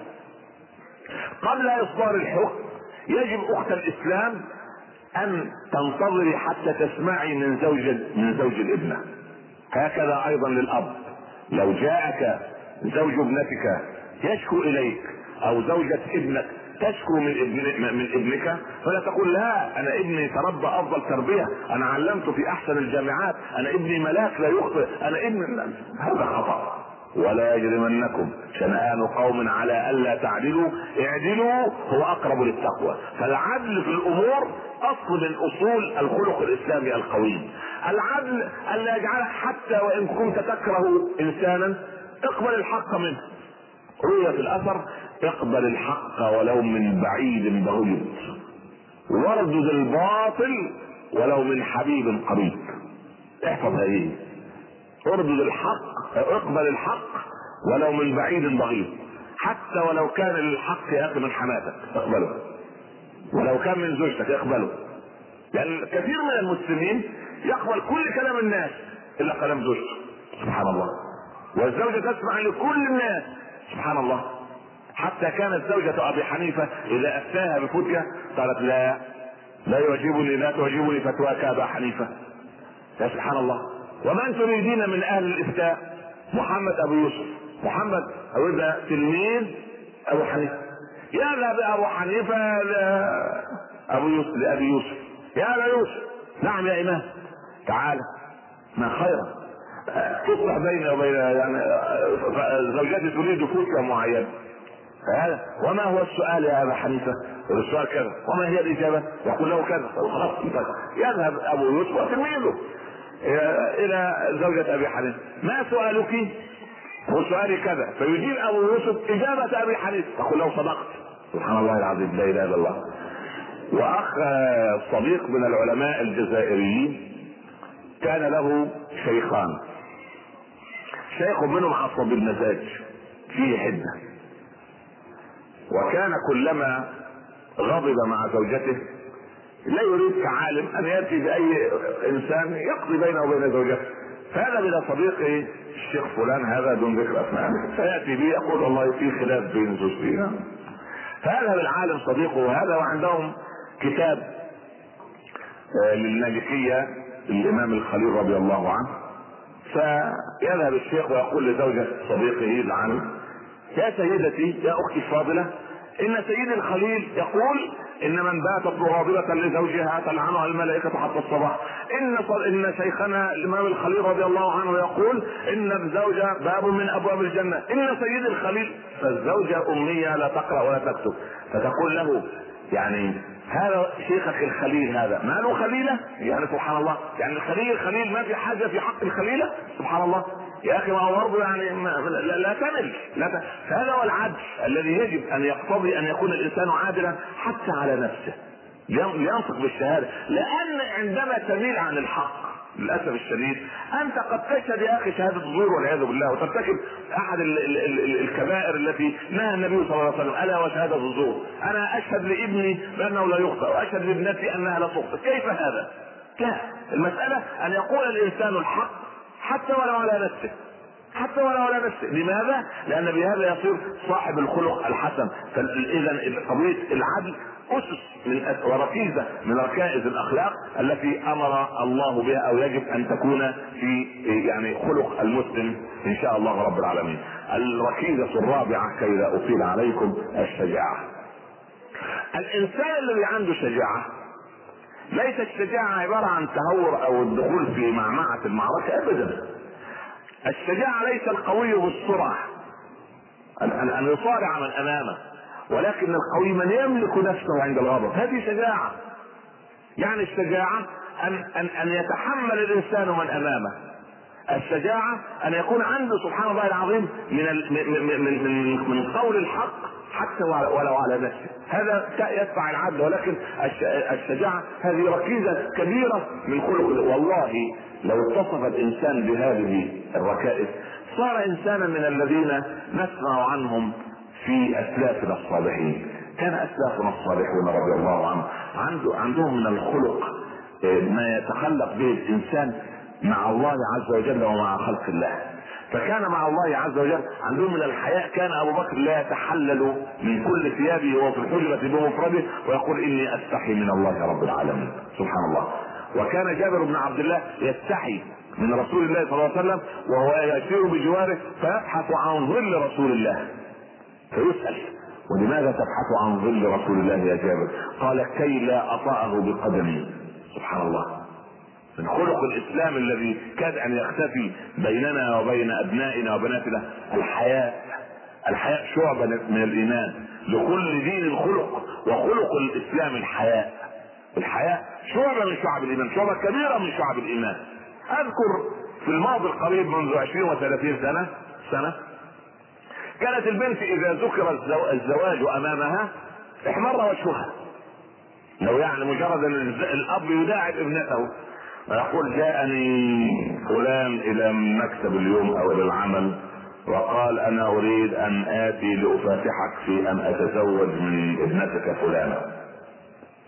قبل إصدار الحكم يجب أخت الإسلام أن تنتظري حتى تسمعي من زوج من زوج الابنة. هكذا أيضا للأب. لو جاءك زوج ابنتك يشكو إليك أو زوجة ابنك تشكو من ابن من ابنك فلا تقول لا أنا ابني تربى أفضل تربية أنا علمته في أحسن الجامعات أنا ابني ملاك لا يخطئ أنا ابني هذا خطأ. ولا يجرمنكم شنآن قوم على ألا تعدلوا اعدلوا هو أقرب للتقوى. فالعدل في الأمور أصل من أصول الخلق الإسلامي القويم. العدل ألا يجعل حتى وإن كنت تكره إنسانا اقبل الحق منه. روي في الأثر اقبل الحق ولو من بعيد بعيد واردد الباطل ولو من حبيب قريب. احفظ هذه. اردد الحق اقبل الحق ولو من بعيد بعيد حتى ولو كان للحق يا أخي من حماتك اقبله. ولو كان من زوجتك اقبله. لأن كثير من المسلمين يقبل كل كلام الناس إلا كلام زوجته. سبحان الله. والزوجة تسمع لكل الناس. سبحان الله. حتى كانت زوجة أبي حنيفة إذا أفتاها بفتية قالت لا لا يعجبني لا تعجبني فتواك أبا حنيفة. يا سبحان الله. ومن تريدين من أهل الإفتاء؟ محمد أبو يوسف. محمد أو إذا تلميذ أبو حنيفة. يذهب أبو حنيفة أبو يوسف لأبي يوسف. يا أبا يوسف. نعم يا إمام. تعال. ما خيرا تصلح بيني وبين يعني زوجتي تريد فتوى معينة. فهذا وما هو السؤال يا أبا حنيفة؟ السؤال كذا وما هي الإجابة؟ يقول له كذا. خلاص يذهب أبو يوسف وتلميذه إلى زوجة أبي حنيفة. ما سؤالك؟ هو سؤالي كذا. فيجيب أبو يوسف إجابة أبي حنيفة. تقول له صدقت. سبحان الله العظيم لا إله إلا الله. وأخ صديق من العلماء الجزائريين كان له شيخان. شيخ منهم عصب المزاج فيه حدة. وكان كلما غضب مع زوجته لا يريد كعالم أن يأتي بأي إنسان يقضي بينه وبين زوجته. فيذهب إلى صديقه الشيخ فلان هذا دون ذكر أسماء. فياتي به يقول والله في خلاف بين زوجتي. فيذهب العالم صديقه هذا وعندهم كتاب للمالكية للإمام الخليل رضي الله عنه. فيذهب الشيخ ويقول لزوجة صديقه العالم يا سيدتي يا أختي الفاضلة إن سيد الخليل يقول إن من باتت مغاضبة لزوجها تلعنها الملائكة حتى الصباح. إن إن شيخنا الإمام الخليل رضي الله عنه يقول إن الزوجة باب من أبواب الجنة. إن سيد الخليل فالزوجة امية لا تقرأ ولا تكتب. فتقول له يعني هذا شيخك الخليل هذا ما له خليلة؟ يعني سبحان الله. يعني الخليل الخليل ما في حاجة في حق الخليلة؟ سبحان الله. يا أخي ما هو برضه يعني لا, لا تمل لا. فهذا هو العدل الذي يجب أن يقتضي أن يكون الإنسان عادلا حتى على نفسه ينطق بالشهادة لأن عندما تميل عن الحق للأسف الشديد أنت قد تشهد يا أخي شهادة الزور والعياذ بالله وترتكب أحد ال ال ال الكبائر التي نهى النبي صلى الله عليه وسلم ألا وشهاده الزور أنا أشهد لابني بأنه لا يخطئ وأشهد لابنتي أنها لا تخطئ كيف هذا؟ لا المسألة أن يقول الإنسان الحق حتى ولو على نفسه حتى ولو على نفسه لماذا؟ لأن بهذا يصير صاحب الخلق الحسن فإذا قضية العدل أسس من وركيزة من ركائز الأخلاق التي أمر الله بها أو يجب أن تكون في يعني خلق المسلم إن شاء الله رب العالمين. الركيزة الرابعة كي لا أطيل عليكم الشجاعة. الإنسان الذي عنده شجاعة ليست الشجاعة عبارة عن تهور أو الدخول في معمعة المعركة أبدا. الشجاعة ليس القوي بالسرعة أن, أن, أن يصارع من أمامه ولكن القوي من يملك نفسه عند الغضب. هذه شجاعة. يعني الشجاعة أن أن أن يتحمل الإنسان من أمامه. الشجاعة أن يكون عنده سبحان الله العظيم من من من من, قول الحق حتى ولو على نفسه. هذا يدفع العدل ولكن الشجاعة هذه ركيزة كبيرة من خلق والله لو اتصف الإنسان بهذه الركائز صار إنسانا من الذين نسمع عنهم في أسلافنا الصالحين. كان أسلافنا الصالحون رضي الله عنهم عنده عندهم من الخلق آه، ما يتخلق به الإنسان مع الله عز وجل ومع خلق الله. فكان مع الله عز وجل عندهم من الحياء كان أبو بكر لا يتحلل من كل ثيابه وفي الحجرة بمفرده ويقول إني أستحي من الله رب العالمين. سبحان الله. وكان جابر بن عبد الله يستحي من رسول الله صلى الله عليه وسلم وهو يسير بجواره فيبحث عن ظل رسول الله. فيسأل ولماذا تبحث عن ظل رسول الله يا جابر؟ قال كي لا اطأه بقدمي. سبحان الله. من خلق الإسلام الذي كاد أن يختفي بيننا وبين أبنائنا وبناتنا الحياء. الحياء شعبة من الإيمان. لكل دين خلق وخلق الإسلام الحياء. الحياء شعبة من شعب الإيمان شعبة كبيرة من شعب الإيمان. أذكر في الماضي القريب منذ عشرين وثلاثين سنة سنة كانت البنت إذا ذكر الزواج أمامها احمر وجهها. لو يعني مجرد إن الأب يداعب ابنته. ويقول جاءني فلان إلى مكتب اليوم أو إلى العمل وقال أنا أريد أن آتي لأفاتحك في أن أتزوج من ابنتك فلانة.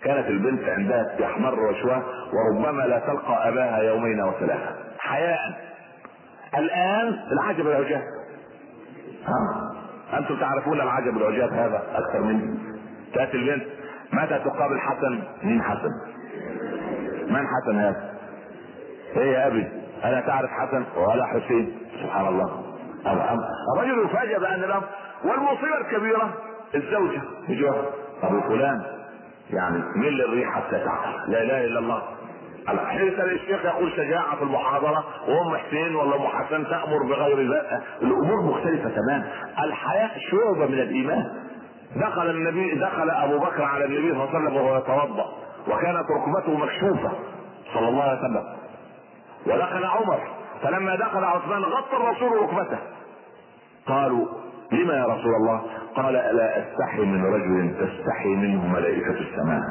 كانت البنت عندها تحمر وشوى وربما لا تلقى أباها يومين أو ثلاثة حياء. الآن العجب العجاب. ها؟ أنتم تعرفون العجب العجاب هذا أكثر مني. تأتي البنت. متى تقابل حسن؟ مين حسن؟ من حسن هذا؟ إيه يا أبي؟ ألا تعرف حسن ولا حسين؟ سبحان الله. الرجل يفاجئ بأن الامر والمصيبة الكبيرة. الزوجة. بجوار أبو فلان. يعني مين للريح حتى تعقل لا إله إلا الله. حين الشيخ يقول شجاعة في المحاضرة وأم حسين ولا أم حسن تأمر بغير ذلك الأمور مختلفة تماما. الحياة شعبة من الإيمان. دخل النبي دخل أبو بكر على النبي صلى الله عليه وسلم وهو يتوضأ وكانت ركبته مكشوفة. صلى الله عليه وسلم. ودخل عمر فلما دخل عثمان غطى الرسول ركبته. قالوا لما يا رسول الله؟ قال ألا أستحي من رجل تستحي منه ملائكة السماء.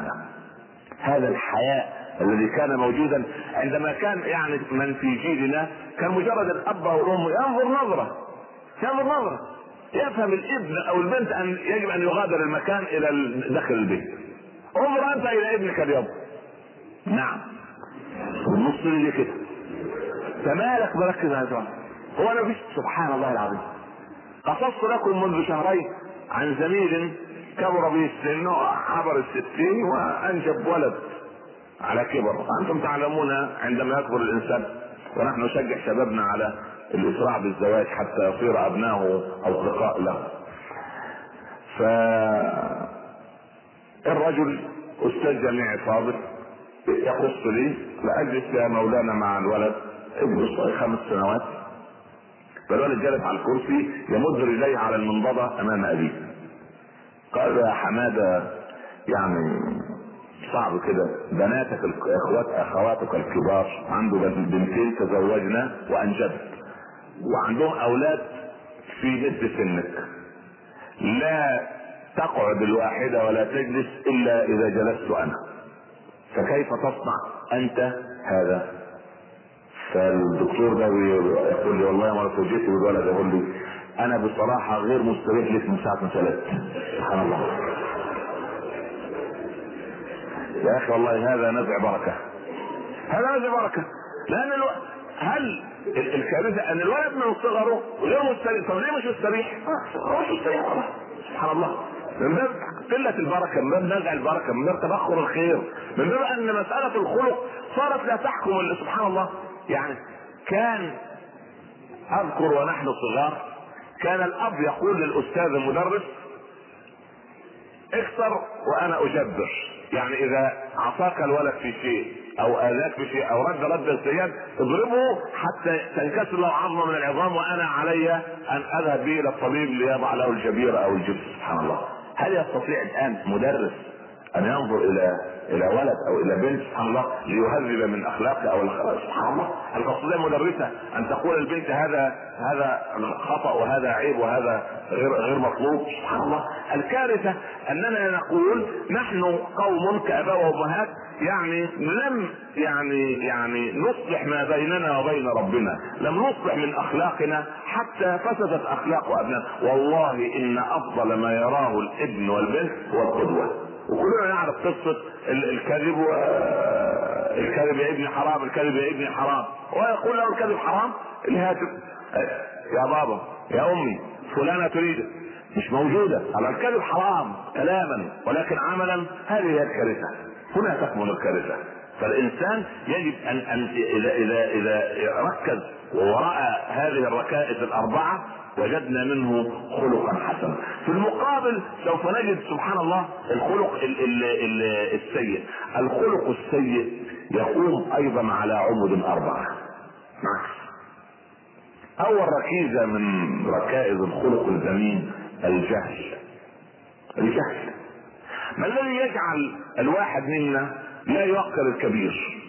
هذا الحياء الذي كان موجودا عندما كان يعني من في جيلنا كان مجرد الاب أو الام ينظر نظرة ينظر نظرة. يفهم الابن أو البنت أن يجب أن يغادر المكان إلى داخل البيت. انظر أنت إلى ابنك اليوم. نعم. والنص لي كده. فمالك مركز على هو أنا فيش سبحان الله العظيم. قصصت لكم منذ شهرين عن زميل كبر به السن وعبر الستين وأنجب ولد على كبر. أنتم تعلمون عندما يكبر الإنسان ونحن نشجع شبابنا على الإسراع بالزواج حتى يصير ابنائه أصدقاء له. ف الرجل أستاذ جامعي فاضل يقص لي لأجلس يا مولانا مع الولد. ابن صغير خمس سنوات. فالولد جالس على الكرسي يمد رجليه على المنضدة أمام أبيه. قال يا حمادة يعني صعب كده. بناتك اخوات أخواتك الكبار عنده بنتين تزوجنا وأنجبت. وعندهم أولاد في مثل سنك. لا تقعد الواحدة ولا تجلس إلا إذا جلست أنا. فكيف تصنع أنت هذا؟ فالدكتور ده يقول لي والله ما فوجئت بالولد يقول لي أنا بصراحة غير مستريح لك من ساعة ما سبحان الله. يا أخي والله هذا نزع بركة. هذا نزع بركة. لأن ألو... هل الكارثة أن الولد من صغره غير مستريح طب ليه مش مستريح؟ مش مستريح سبحان الله. من باب قلة البركة من باب نزع البركة من باب تبخر الخير من باب أن مسألة الخلق صارت لا تحكم الا سبحان الله. يعني كان أذكر ونحن صغار كان الأب يقول للأستاذ المدرس اكسر وأنا أجبر. يعني إذا عصاك الولد في شيء أو آذاك في شيء أو رد رد السياد اضربه حتى تنكسر له عظمة من العظام وأنا علي أن أذهب به إلى الطبيب ليضع له الجبيره أو الجبس. سبحان الله. هل يستطيع الآن مدرس أن ينظر إلى إلى ولد أو إلى بنت سبحان الله ليهذب من اخلاقه أو سبحان الله. القصدية مدرسة أن تقول البنت هذا هذا خطأ وهذا عيب وهذا غير غير مطلوب. سبحان الله. الكارثة أننا نقول نحن قوم كاباء وأمهات يعني لم يعني يعني نصلح ما بيننا وبين ربنا. لم نصلح من أخلاقنا حتى فسدت أخلاق ابنائنا والله إن أفضل ما يراه الإبن والبنت هو القدوة. وكلنا نعرف قصة الكذب و... الكذب يا ابني حرام الكذب يا ابني حرام. ويقول له الكذب حرام؟ الهاتف يا بابا يا أمي فلانة تريد. مش موجودة. على الكذب حرام كلاما ولكن عملا هذه هي الكارثة. هنا تكمن الكارثة. فالإنسان يجب أن أن إذا إذا إذا ركز ورأى هذه الركائز الأربعة وجدنا منه خلقا حسنا. في المقابل سوف نجد سبحان الله الخلق ال ال ال السيء الخلق السيء يقوم أيضا على عمد أربعة. معك اول ركيزه من ركائز الخلق الذميم الجهل. الجهل. ما الذي يجعل الواحد منا لا يوقر الكبير؟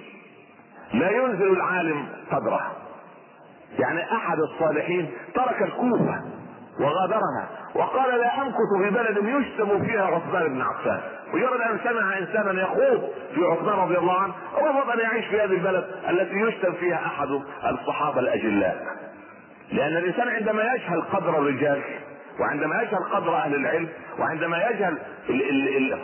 لا ينزل العالم قدره. يعني أحد الصالحين ترك الكوفة وغادرها وقال لا امكث في بلد يشتم فيها عثمان بن عفان. مجرد أن سمع إنسانا يخوض في عثمان رضي الله عنه رفض أن يعيش في هذه البلد التي يشتم فيها أحد الصحابة الأجلاء. لأن الإنسان عندما يجهل قدر الرجال وعندما يجهل قدر أهل العلم وعندما يجهل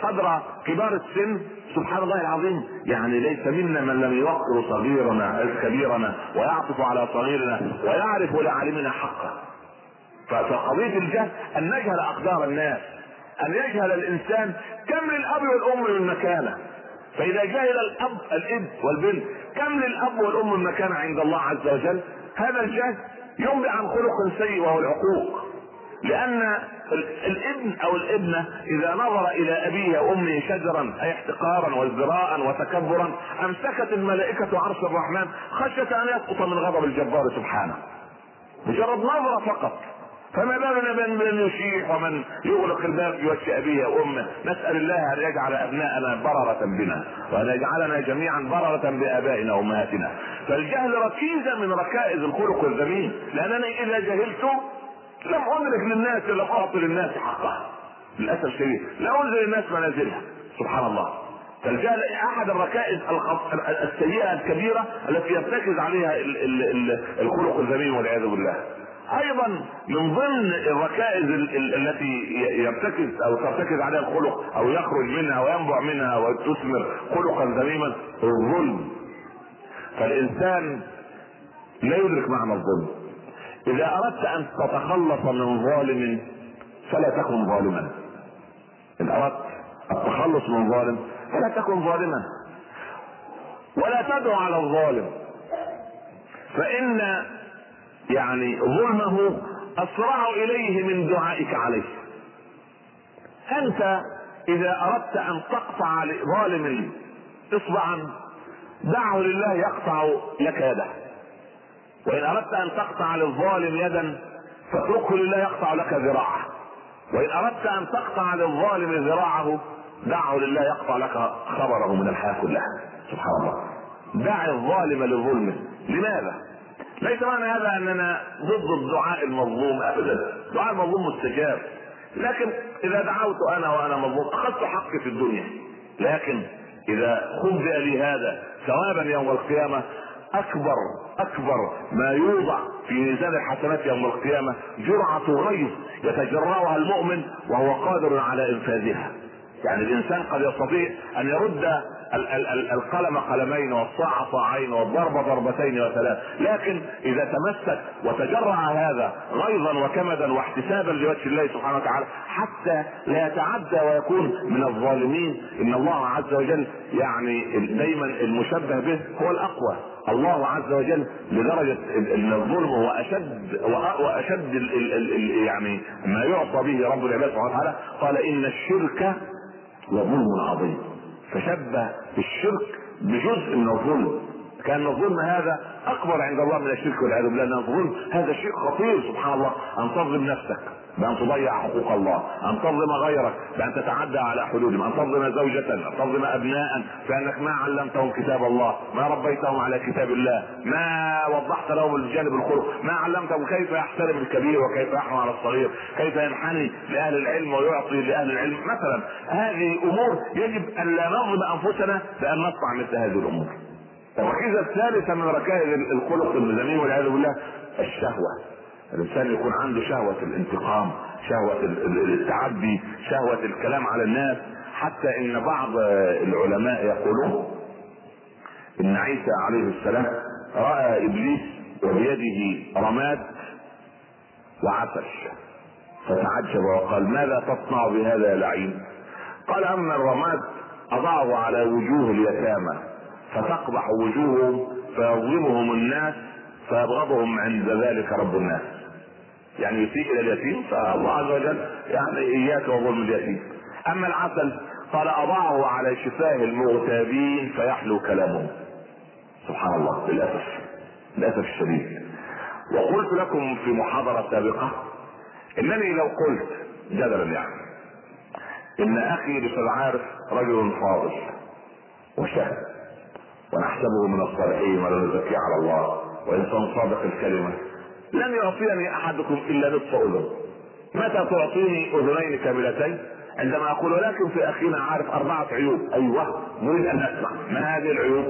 قدر كبار السن سبحان الله العظيم يعني ليس منا من لم يوقر صغيرنا كبيرنا ويعطف على صغيرنا ويعرف لعالمنا حقه. فقضية الجهل أن نجهل أقدار الناس أن يجهل الإنسان كم للأب والأم من مكانه فإذا جهل الأب الإب والبنت كم للأب والأم من مكانه عند الله عز وجل؟ هذا الجهل ينبئ عن خلق سيء وهو العقوق. لأن الابن أو الابنة إذا نظر إلى أبيه وامه شجرا أي احتقارا وازدراء وتكبرا أمسكت الملائكة عرش الرحمن خشيه أن يسقط من غضب الجبار سبحانه. مجرد نظرة فقط. فما بالنا من يشيح ومن يغلق الباب وجه أبيه وامه نسأل الله أن يجعل أبناءنا بررة بنا وأن يجعلنا جميعا بررة بآبائنا وأمهاتنا. فالجهل ركيزه من ركائز الخلق الذميم لأنني إذا جهلت لم ادرك للناس لم اعطي للناس حقها. للأسف الشديد. لا انزل للناس منازلها سبحان الله. فالجهل أحد الركائز السيئة الكبيرة التي يرتكز عليها الخلق الذميم والعياذ بالله. أيضا من ضمن الركائز التي يرتكز أو ترتكز عليها الخلق أو يخرج منها وينبع منها وتثمر خلقا ذميما الظلم. فالإنسان لا يدرك معنى الظلم. إذا أردت أن تتخلص من ظالم فلا تكن ظالما. ان أردت التخلص من ظالم فلا تكن ظالما. ولا تدعو على الظالم. فإن يعني ظلمه أسرع إليه من دعائك عليه. أنت إذا أردت أن تقطع لظالم اصبعا دعه لله يقطع لك يده. وإن أردت أن تقطع للظالم يدا فاتركه لله يقطع لك ذراعه. وإن أردت أن تقطع للظالم ذراعه دعه لله يقطع لك خبره من الحياة كلها. سبحان الله. دع الظالم لظلمه. لماذا؟ ليس معنى هذا أننا ضد الدعاء المظلوم ابدا. دعاء المظلوم مستجاب. لكن إذا دعوت أنا وأنا مظلوم أخذت حقي في الدنيا. لكن إذا خبئ لي هذا ثوابا يوم القيامة أكبر أكبر ما يوضع في ميزان الحسنات يوم القيامة جرعة غيظ يتجرعها المؤمن وهو قادر على إنفاذها. يعني الإنسان قد يستطيع أن يرد القلم قلمين والصاع صاعين والضرب ضربتين وثلاث لكن إذا تمسك وتجرع هذا غيظا وكمدا واحتسابا لوجه الله سبحانه وتعالى حتى لا يتعدى ويكون من الظالمين إن الله عز وجل يعني دايما المشبه به هو الأقوى. الله عز وجل لدرجة إن الظلم هو اشد واشد ال ال ال يعني ما يعصى به رب العباد سبحانه وتعالى. قال إن الشرك لظلم عظيم. فشبه الشرك بجزء من الظلم. كأن الظلم هذا أكبر عند الله من الشرك والعياذ بالله. لأن الظلم هذا شيء خطير سبحان الله. أن تظلم نفسك. بأن تضيع حقوق الله أن تظلم غيرك بأن تتعدى على حدودهم أن تظلم زوجة أن تظلم أبناء فأنك ما علمتهم كتاب الله ما ربيتهم على كتاب الله ما وضحت لهم الجانب الخلق ما علمتهم كيف يحترم الكبير وكيف يحرم على الصغير كيف ينحني لأهل العلم ويعطي لأهل العلم. مثلا هذه أمور يجب أن لا نظلم أنفسنا بأن نصنع مثل هذه الأمور. الركيزة الثالثة من ركائز الخلق المذموم والعياذ بالله الشهوة. الإنسان يكون عنده شهوة الانتقام شهوة التعدي شهوة الكلام على الناس. حتى إن بعض العلماء يقولون إن عيسى عليه السلام رأى إبليس وبيده رماد وعسل فتعجب وقال ماذا تصنع بهذا يا لعين؟ قال اما الرماد أضعه على وجوه اليتامى فتقبح وجوههم فيظلمهم الناس فيبغضهم عند ذلك رب الناس. يعني يسيء إلى اليتيم فالله عز وجل يعني إياك وظلم اليتيم أما العسل قال أضعه على شفاه المغتابين فيحلو كلامهم سبحان الله للأسف للأسف الشديد. وقلت لكم في محاضرة سابقة إنني لو قلت جدلا يعني إن أخي الاستاذ عارف رجل فاضل وشهم ونحسبه من الصالحين ولا نزكي على الله وإنسان صادق الكلمة. لم يعطيني أحدكم إلا نصف أذن. متى تعطيني أذنين كاملتين؟ عندما أقول ولكن في أخينا عارف أربعة عيوب. أيوه نريد أن نسمع. ما هذه العيوب؟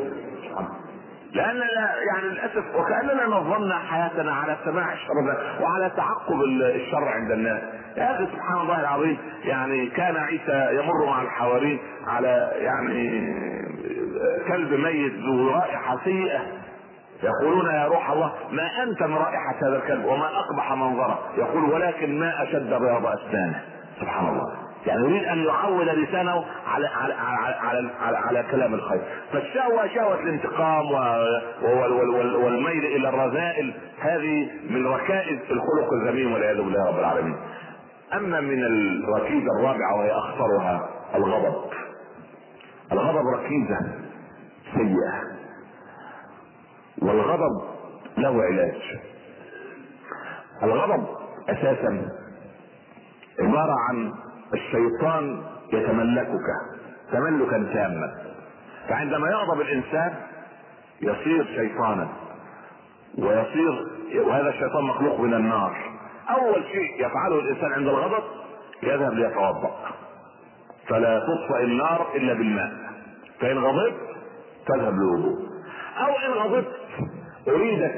لاننا يعني للأسف وكأننا نظمنا حياتنا على سماع الشر وعلى تعقب الشر عند الناس. يا أخي سبحان الله العظيم يعني كان عيسى يمر مع الحواريين على يعني كلب ميت ذو رائحة سيئة. يقولون يا روح الله ما أنت من رائحة هذا الكلب وما أقبح منظره. يقول ولكن ما أشد بياض أسنانه. سبحان الله. يعني يريد أن يعود لسانه على على على على, على, على كلام الخير. فالشهوة شهوة الانتقام والميل إلى الرذائل. هذه من ركائز الخلق الذميم والعياذ بالله رب العالمين. أما من الركيزة الرابعة وهي أخطرها الغضب. الغضب ركيزة سيئة. والغضب له علاج. الغضب أساسا عبارة عن الشيطان يتملكك تملكا تاما. فعندما يغضب الإنسان يصير شيطانا ويصير وهذا الشيطان مخلوق من النار. أول شيء يفعله الإنسان عند الغضب يذهب ليتوضأ. فلا تطفئ النار إلا بالماء. فإن غضبت تذهب للوضوء أو إن غضبت أريدك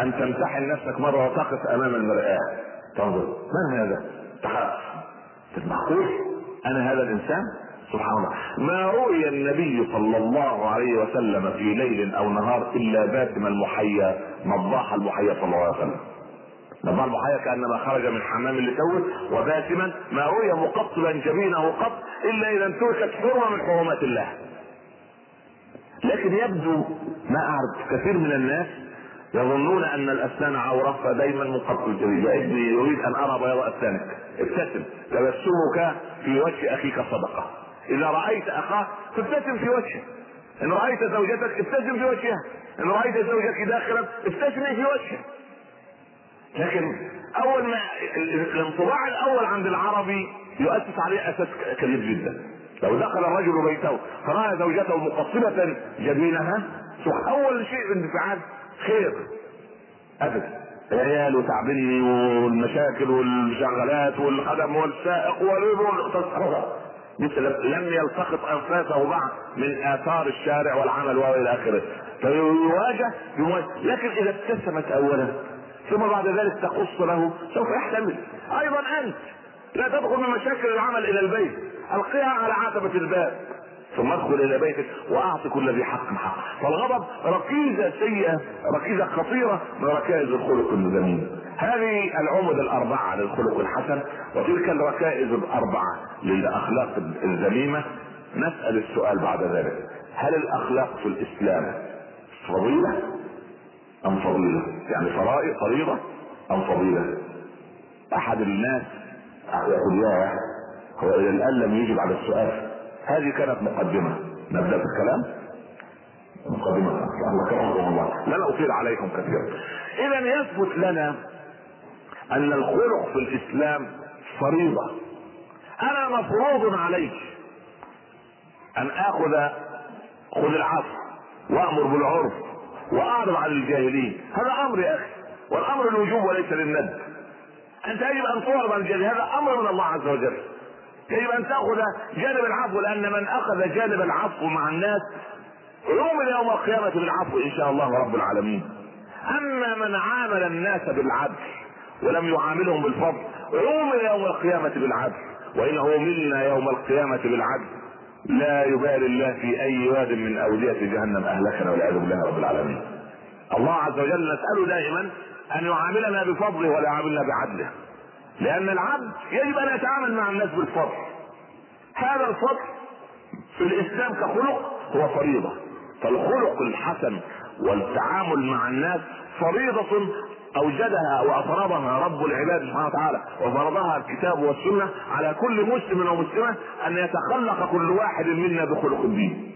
أن تمتحن نفسك مرة وتقف أمام المرآة. تنظر. من هذا؟ تخاف. معقول أنا هذا الإنسان؟ سبحان الله. ما رؤي النبي صلى الله عليه وسلم في ليل أو نهار إلا باسم المحيا نضاح المحيا صلى الله عليه وسلم. نضاح المحيا كأنما خرج من حمام لتوه وباسما ما رؤي مقطبا جبينه قط إلا إذا انتهكت حرمة من حرمات الله. لكن يبدو ما أعرف كثير من الناس يظنون أن الأسنان عورة فدايما يا ابني يريد أن أرى بياض أسنانك. ابتسم. تبسمك في وجه أخيك صدقة. إذا رأيت أخاك فابتسم في وجهه. إن رأيت زوجتك ابتسم في وجهها. إن رأيت زوجك داخلا ابتسمي في وجهه. لكن أول ما الانطباع الأول عند العربي يؤسس عليه أساس كبير جدا. لو دخل الرجل بيته فرأى زوجته مقصبه جبينها أول شيء انفعال خير. أبدا. العيال وتعبني والمشاكل والشغلات والخدم والسائق والاقتصاد لم يلتقط أنفاسه بعد من آثار الشارع والعمل وإلى آخره. فيواجه لكن إذا ابتسمت اولا ثم بعد ذلك تقص له سوف يحتمل. أيضا أنت لا تدخل من مشاكل العمل إلى البيت. القيها على عتبة الباب. ثم ادخل إلى بيتك واعط كل ذي حق حق. فالغضب ركيزة سيئة ركيزة خطيرة من ركائز الخلق المذموم هذه العمد الأربعة للخلق الحسن وتلك الركائز الأربعة للأخلاق الذميمة. نسأل السؤال بعد ذلك. هل الأخلاق في الإسلام فضيلة أم فضيلة؟ يعني فرائض فريضة أم فضيلة؟ أحد الناس يقول يا هو إلى الآن لم يجب على السؤال. هذه كانت مقدمة. نبدأ في الكلام مقدمة. الله الله. لن أطيل عليكم كثيرا إذا يثبت لنا أن الخلق في الإسلام فريضة. أنا مفروض علي أن آخذ خذ العفو وأمر بالعرف وأعرض عن الجاهلين. هذا أمر يا أخي. والأمر الوجوب وليس للند. أنت يجب أن تعرض عن الجاهلين. هذا أمر من الله عز وجل. يجب أن تأخذ جانب العفو لأن من أخذ جانب العفو مع الناس يؤمن يوم القيامة بالعفو إن شاء الله رب العالمين. أما من عامل الناس بالعدل ولم يعاملهم بالفضل عومل يوم القيامة بالعدل وان عوملنا يوم القيامة بالعدل. لا يبالي الله في أي واد من أودية جهنم أهلكنا والعياذ بالله رب العالمين. الله عز وجل نسأله دائما أن يعاملنا بفضله ولا يعاملنا بعدله. لأن العبد يجب أن يتعامل مع الناس بالفضل. هذا الفضل في الإسلام كخلق هو فريضة. فالخلق الحسن والتعامل مع الناس فريضة أوجدها وأفرضها رب العباد سبحانه وتعالى وفرضها الكتاب والسنة على كل مسلم ومسلمة أن يتخلق كل واحد منا بخلق الدين.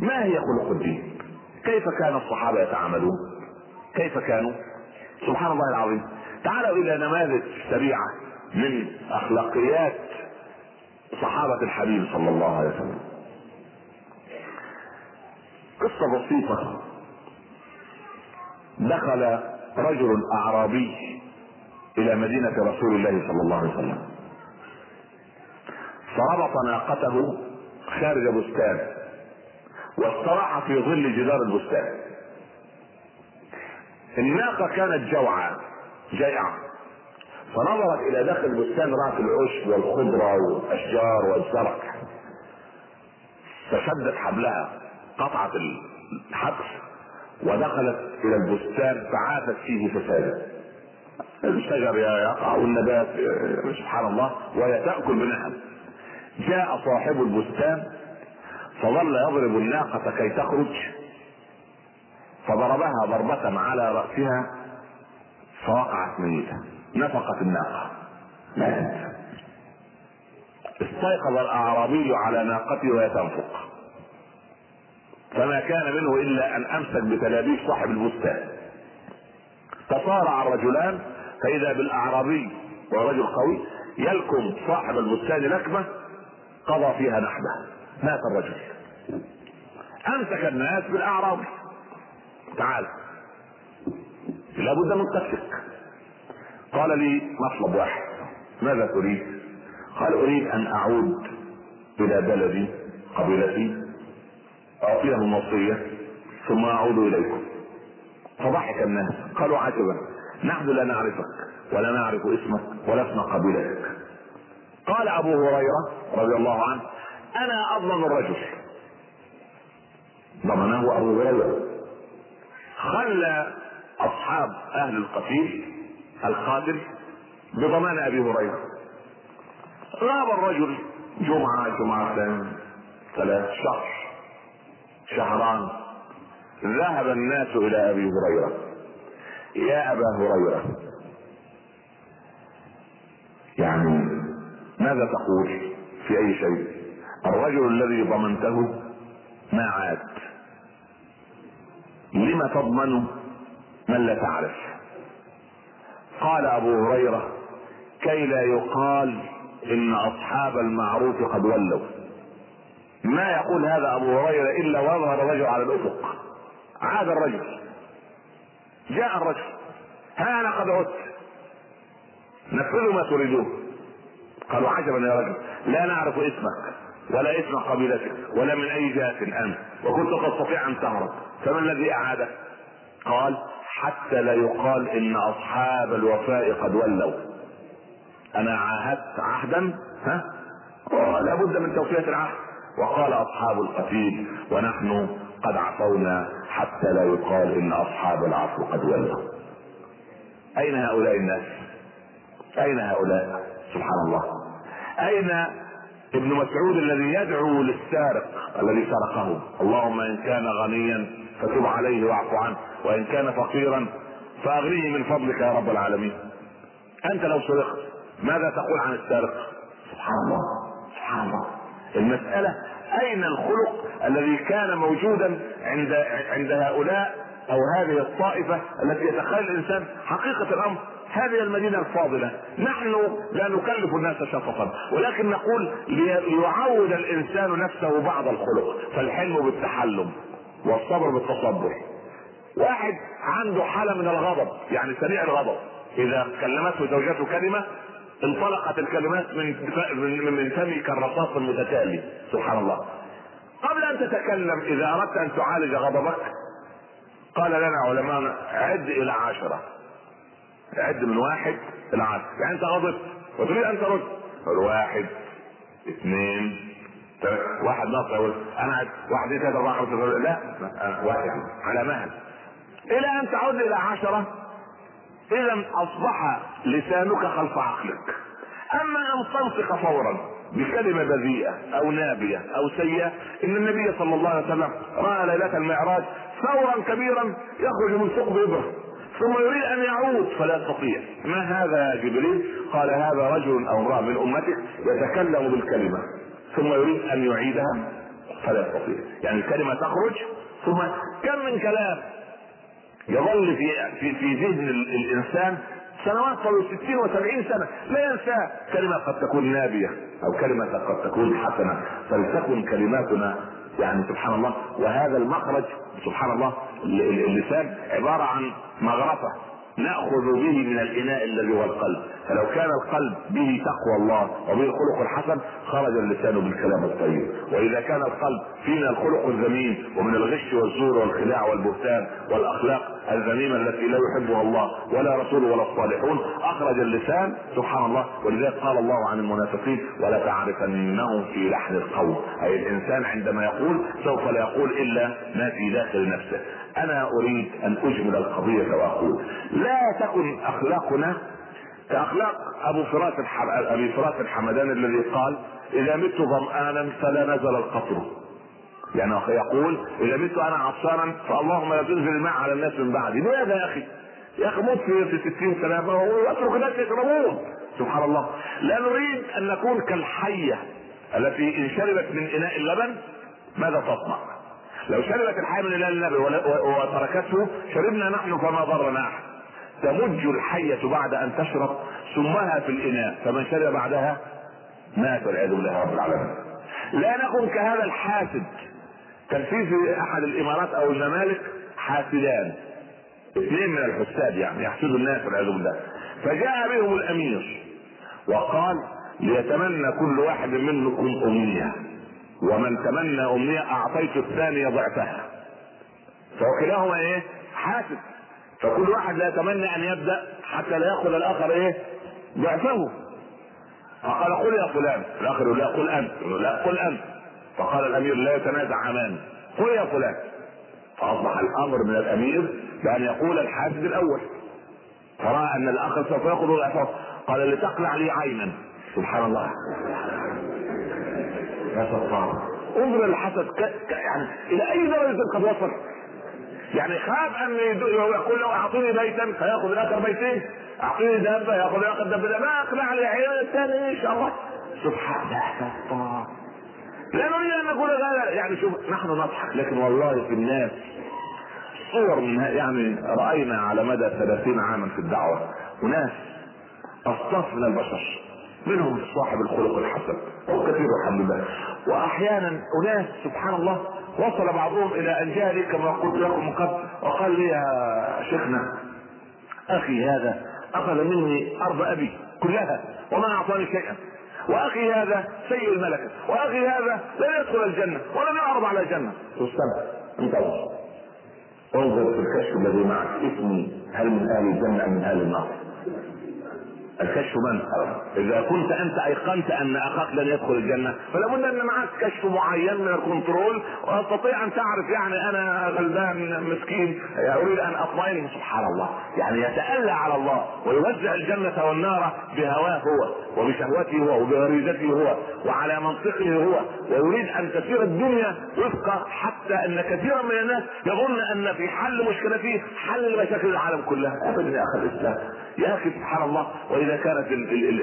ما هي خلق الدين؟ كيف كان الصحابة يتعاملون؟ كيف كانوا؟ سبحان الله العظيم. تعالوا إلى نماذج سريعة من أخلاقيات صحابة الحبيب صلى الله عليه وسلم. قصة بسيطة. دخل رجل أعرابي إلى مدينة رسول الله صلى الله عليه وسلم. فربط ناقته خارج بستان واستراح في ظل جدار البستان. الناقة كانت جوعى جائعة فنظرت إلى داخل البستان رأت العشب والخضرة والأشجار والزرع. فشدت حبلها قطعت الحبس ودخلت إلى البستان فعافت فيه فسادا. الشجر يقع والنبات سبحان الله وهي تأكل بنعم جاء صاحب البستان فظل يضرب الناقة كي تخرج فضربها ضربة على رأسها فوقعت ميتة نفقت الناقة. ماتت استيقظ الأعرابي على ناقته وهي تنفق فما كان منه إلا أن أمسك بتلابيش صاحب البستان. تصارع الرجلان فإذا بالأعرابي ورجل قوي يلكم صاحب البستان لكمة قضى فيها نحبه. مات الرجل. أمسك الناس بالاعراب تعال. لابد من قتلك قال لي مطلب واحد. ماذا تريد؟ قال أريد أن أعود إلى بلدي قبيلتي أعطيهم وصيه ثم أعود إليكم. فضحك الناس. قالوا عجبا. نحن لا نعرفك ولا نعرف اسمك ولا اسم قبيلتك. قال أبو هريرة رضي الله عنه أنا اضمن الرجل. ضمنه أبو هريرة. خلى أصحاب أهل القتيل القاتل بضمان أبي هريرة. غاب الرجل جمعة جمعتين ثلاث شهر شهران. ذهب الناس إلى أبي هريرة. يا أبا هريرة يعني ماذا تقول في أي شيء؟ الرجل الذي ضمنته ما عاد. لم تضمن من لا تعرف. قال أبو هريرة كي لا يقال إن أصحاب المعروف قد ولوا. ما يقول هذا أبو هريرة إلا ويظهر الرجل على الأفق. عاد الرجل. جاء الرجل. ها أنا قد عدت. نفذوا ما تريدون. قالوا عجبا يا رجل. لا نعرف اسمك ولا اسم قبيلتك ولا من أي جهة أنت. وكنت تستطيع أن تهرب. فما الذي اعادك قال حتى لا يقال إن أصحاب الوفاء قد ولوا. أنا عاهدت عهدا ها؟ لابد من توفية العهد. وقال أصحاب القتيل ونحن قد عفونا حتى لا يقال إن أصحاب العفو قد ولوا. أين هؤلاء الناس؟ أين هؤلاء؟ سبحان الله. أين ابن مسعود الذي يدعو للسارق الذي سرقه؟ اللهم إن كان غنيا فتب عليه واعف عنه. وإن كان فقيرا فأغنيه من فضلك يا رب العالمين. أنت لو سرقت ماذا تقول عن السارق؟ سبحان الله سبحان الله. المسألة أين الخلق الذي كان موجودا عند عند هؤلاء أو هذه الطائفة التي يتخيل الإنسان حقيقة الأمر؟ هذه المدينة الفاضلة. نحن لا نكلف الناس شفقا ولكن نقول ليعود الإنسان نفسه بعض الخلق فالحلم بالتحلم. والصبر بالتصبر. واحد عنده حالة من الغضب يعني سريع الغضب. إذا كلمته زوجته كلمة انطلقت الكلمات من من فمي كالرصاص المتتالي. سبحان الله. قبل أن تتكلم إذا أردت أن تعالج غضبك قال لنا علماء عد إلى عشرة. عد من واحد إلى عشرة. يعني أنت غضبت وتريد أن ترد. واحد اثنين واحد ناقص يقول أنا واحد ثلاثة أربعة خمسة لا واحد على مهل. إلى أن تعود إلى عشرة إذا أصبح لسانك خلف عقلك. أما أن تنطق فورا بكلمة بذيئة أو نابية أو سيئة إن النبي صلى الله عليه وسلم رأى ليلة المعراج ثورا كبيرا يخرج من ثقب ابره ثم يريد أن يعود فلا يستطيع. ما هذا يا جبريل؟ قال هذا رجل أو امرأة من أمتك يتكلم بالكلمة. ثم يريد أن يعيدها فلا يستطيع. يعني الكلمة تخرج ثم كم من كلام يظل في في في ذهن الإنسان سنوات طويلة 60 و70 سنة لا ينسى. كلمة قد تكون نابية أو كلمة قد تكون حسنة فلتكن كلماتنا يعني سبحان الله. وهذا المخرج سبحان الله اللسان عبارة عن مغرفة نأخذ به من الإناء الذي هو القلب. فلو كان القلب به تقوى الله وبه الخلق الحسن خرج اللسان بالكلام الطيب. وإذا كان القلب فينا الخلق الذميم ومن الغش والزور والخداع والبهتان والأخلاق الذميمه التي لا يحبها الله ولا رسوله ولا الصالحون أخرج اللسان سبحان الله. ولذلك قال الله عن المنافقين ولا تعرفنهم في لحن القول. أي الإنسان عندما يقول سوف لا يقول إلا ما في داخل نفسه. أنا أريد أن أجمل القضية وأقول لا تكن أخلاقنا كأخلاق أبو فراس أبي فراس الحمدان الذي قال إذا مت ظمآنا فلا نزل القطر. يعني يقول إذا مت أنا عطشانا فاللهم لا تنزل الماء على الناس من بعدي. لماذا يا أخي؟ يا أخي موت في في 60 سنة وأترك الناس يشربون. سبحان الله. لا نريد أن نكون كالحية التي إن شربت من إناء اللبن ماذا تصنع؟ لو شربت الحية من إناء اللبن وتركته شربنا نحن فما ضرنا. احد تمج الحية بعد أن تشرب سمها في الإناء فمن شرب بعدها مات والعياذ بالله رب العالمين. لا نكن كهذا الحاسد. كان في أحد الإمارات أو الممالك حاسدان. اثنين من الحساد يعني يحسدوا الناس والعياذ بالله. فجاء بهم الأمير وقال ليتمنى كل واحد منكم أمنية ومن تمنى أمنية أعطيت الثانية ضعفها. فوكلاهما إيه؟ حاسد. فكل واحد لا يتمنى أن يبدأ حتى لا يأخذ الآخر إيه؟ ضعفه. فقال قل يا فلان. الآخر يقول لا قل أنت. لا قل أنت. فقال الأمير لا يتنازع أمان قل يا فلان. فأصبح الأمر من الأمير بأن يقول الحاسد الأول. فراى أن الآخر سوف يأخذ ضعفه قال لتقلع لي عينا. سبحان الله. يا ستار انظر الحسد ك... ك... يعني إلى أي درجة قد وصل؟ يعني خاف أن يقول له اعطوني بيتا فيأخذ الآخر بيتين أعطيني دابه ياخذ الآخر دابه ما أقنع لي عيال الثاني إن شاء الله. سبحان الله. لا نريد أن نقول هذا. يعني شوف نحن نضحك لكن والله في الناس صور من يعني رأينا على مدى 30 عاما في الدعوة. اناس أصناف من البشر منهم صاحب الخلق الحسن وكثير الحمد لله. وأحيانا اناس سبحان الله وصل بعضهم إلى ان جاء لي كما قلت لكم قبل وقال لي يا شيخنا أخي هذا أخذ مني أرض أبي كلها وما أعطاني شيئا. وأخي هذا سيء الملكه وأخي هذا لا يدخل الجنة ولم يعرض على الجنة. استمع انتظر انظر في الكشف الذي معك. اسمي هل من أهل الجنة أم من أهل النار؟ الكشف من؟ إذا كنت أنت أيقنت أن أخاك لن يدخل الجنة فلا بد أن معك كشف معين من الكنترول وتستطيع أن تعرف يعني أنا غلبان مسكين أريد أن أطمئن. سبحان الله. يعني يتألى على الله ويوزع الجنة والنار بهواه هو وبشهوته هو وبغريزته هو وعلى منطقه هو ويريد أن تسير الدنيا وفق حتى أن كثيرا من الناس يظن أن في حل مشكلته حل مشاكل العالم كلها ابدا يا أخي الإسلام. يا أخي سبحان الله وإذا كانت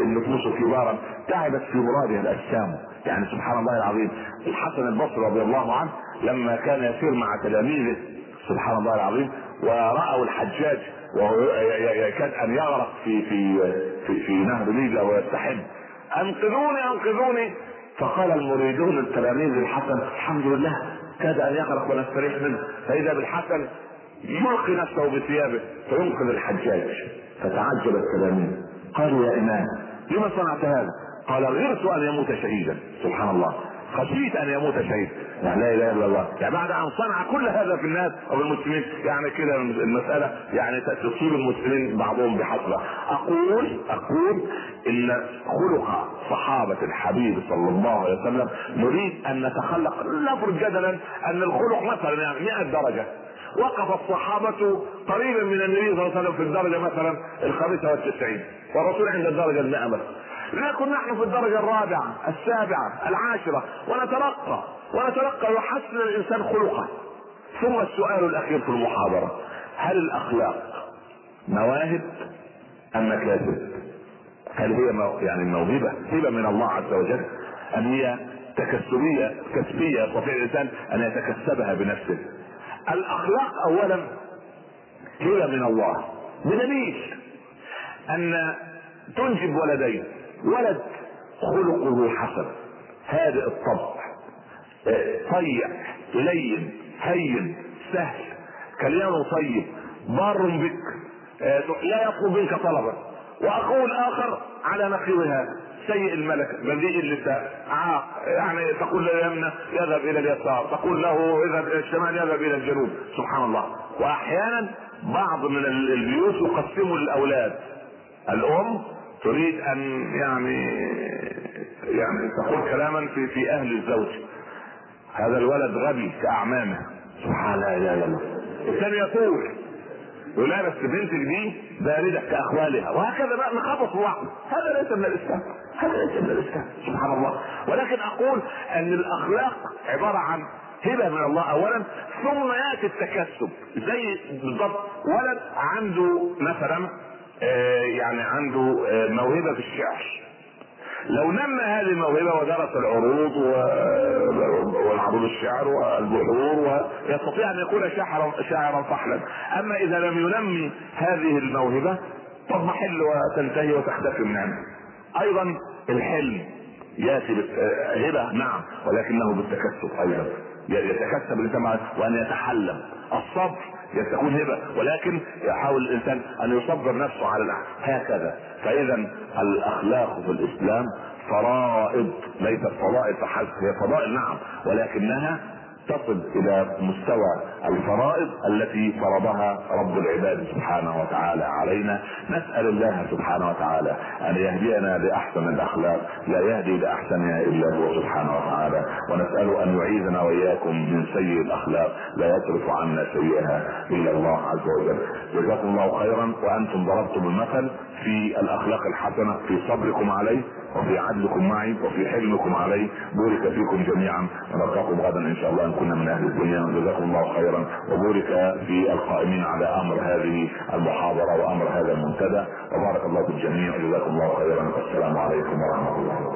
النفوس كبارا تعبت في مرادها الأجسام. يعني سبحان الله العظيم الحسن البصري رضي الله عنه لما كان يسير مع تلاميذه سبحان الله العظيم ورأوا الحجاج وهو يكاد أن يغرق في في في, في نهر نيل ويستحم. أنقذوني أنقذوني! فقال المريدون التلاميذ الحسن الحمد لله كاد أن يغرق ونستريح منه. فإذا بالحسن يلقي نفسه بثيابه فينقذ الحجاج. فتعجب التلاميذ. قالوا يا إمام لما صنعت هذا؟ قال غرت أن يموت شهيدا. سبحان الله. خشيت أن يموت شهيد. يعني لا إله إلا الله. يعني بعد أن صنع كل هذا في الناس أو المسلمين يعني كده المسألة يعني تصيب المسلمين بعضهم بحسبة. أقول أقول إن خلق صحابة الحبيب صلى الله عليه وسلم نريد أن نتخلق نفرض جدلا أن الخلق مثلا يعني 100 درجة. وقف الصحابة قريبا من النبي صلى الله عليه وسلم في الدرجة مثلا الخامسة والتسعين. والرسول عند الدرجة المئة مثلا. لكن نحن في الدرجة الرابعة السابعة العاشرة. ونترقى ونترقى ويحسن الإنسان خلقه ثم السؤال الأخير في المحاضرة. هل الأخلاق مواهب أم مكاسب؟ هل هي مو... يعني موهبة؟ هبة من الله عز وجل؟ أم هي تكسبية كسبية؟ يستطيع الإنسان أن يتكسبها بنفسه؟ الأخلاق أولا هي من الله. بدليل أن تنجب ولدين. ولد خلقه حسن. هادئ الطبع. طيع. لين. هين. سهل. كلامه طيب. بار بك. لا يطلب منك طلبا. واخوه الآخر على نقيض هذا. سيء الملك بذيء اللسان. عاق يعني تقول له يمنى يذهب إلى اليسار. تقول له اذهب إلى الشمال يذهب إلى الجنوب. سبحان الله. وأحيانا بعض من البيوت يقسموا الأولاد. الأم تريد أن يعني يعني تقول كلاما في في أهل الزوج. هذا الولد غبي كأعمامه. سبحان الله لا لا الثاني يقول يقول لا بس بنتك دي باردة كأخوالها. وهكذا بقى نخبط بعض. هذا ليس من الإسلام. هذا ليس من الإسلام. سبحان الله. ولكن أقول أن الأخلاق عبارة عن هبة من الله اولا ثم يأتي التكسب. زي بالضبط ولد عنده مثلا آه يعني عنده آه موهبة في الشعر. لو نمى هذه الموهبة ودرس العروض والعروض الشعر والبحور ويستطيع أن يكون شاعرا شاعرا فحلا. أما إذا لم ينمي هذه الموهبة تضمحل وتنتهي وتختفي من عنده أيضا الحلم يأتي هبة نعم ولكنه بالتكسب أيضا. يتكسب الانسان وأن يتحلم. الصبر تكون هبة ولكن يحاول الإنسان أن يصبر نفسه على الأحد. هكذا فإذا الأخلاق في الإسلام فرائض ليست فضائل فحسب هي فضائل نعم ولكنها تصل إلى مستوى الفرائض التي فرضها رب العباد سبحانه وتعالى علينا. نسأل الله سبحانه وتعالى أن يهدينا لأحسن الأخلاق لا يهدي لأحسنها إلا هو سبحانه وتعالى. ونساله أن يعيذنا وإياكم من سيء الأخلاق لا يصرف عنا سيئها إلا الله عز وجل. جزاكم الله خيرا وأنتم ضربتم المثل في الأخلاق الحسنة في صبركم عليه. وفي عدلكم معي وفي حلمكم علي. بورك فيكم جميعا. ونلقاكم غدا إن شاء الله إن كنا من أهل الدنيا. جزاكم الله خيرا. وبورك في القائمين على أمر هذه المحاضرة وأمر هذا المنتدى. وبارك الله في الجميع. جزاكم الله خيرا. والسلام عليكم ورحمة الله.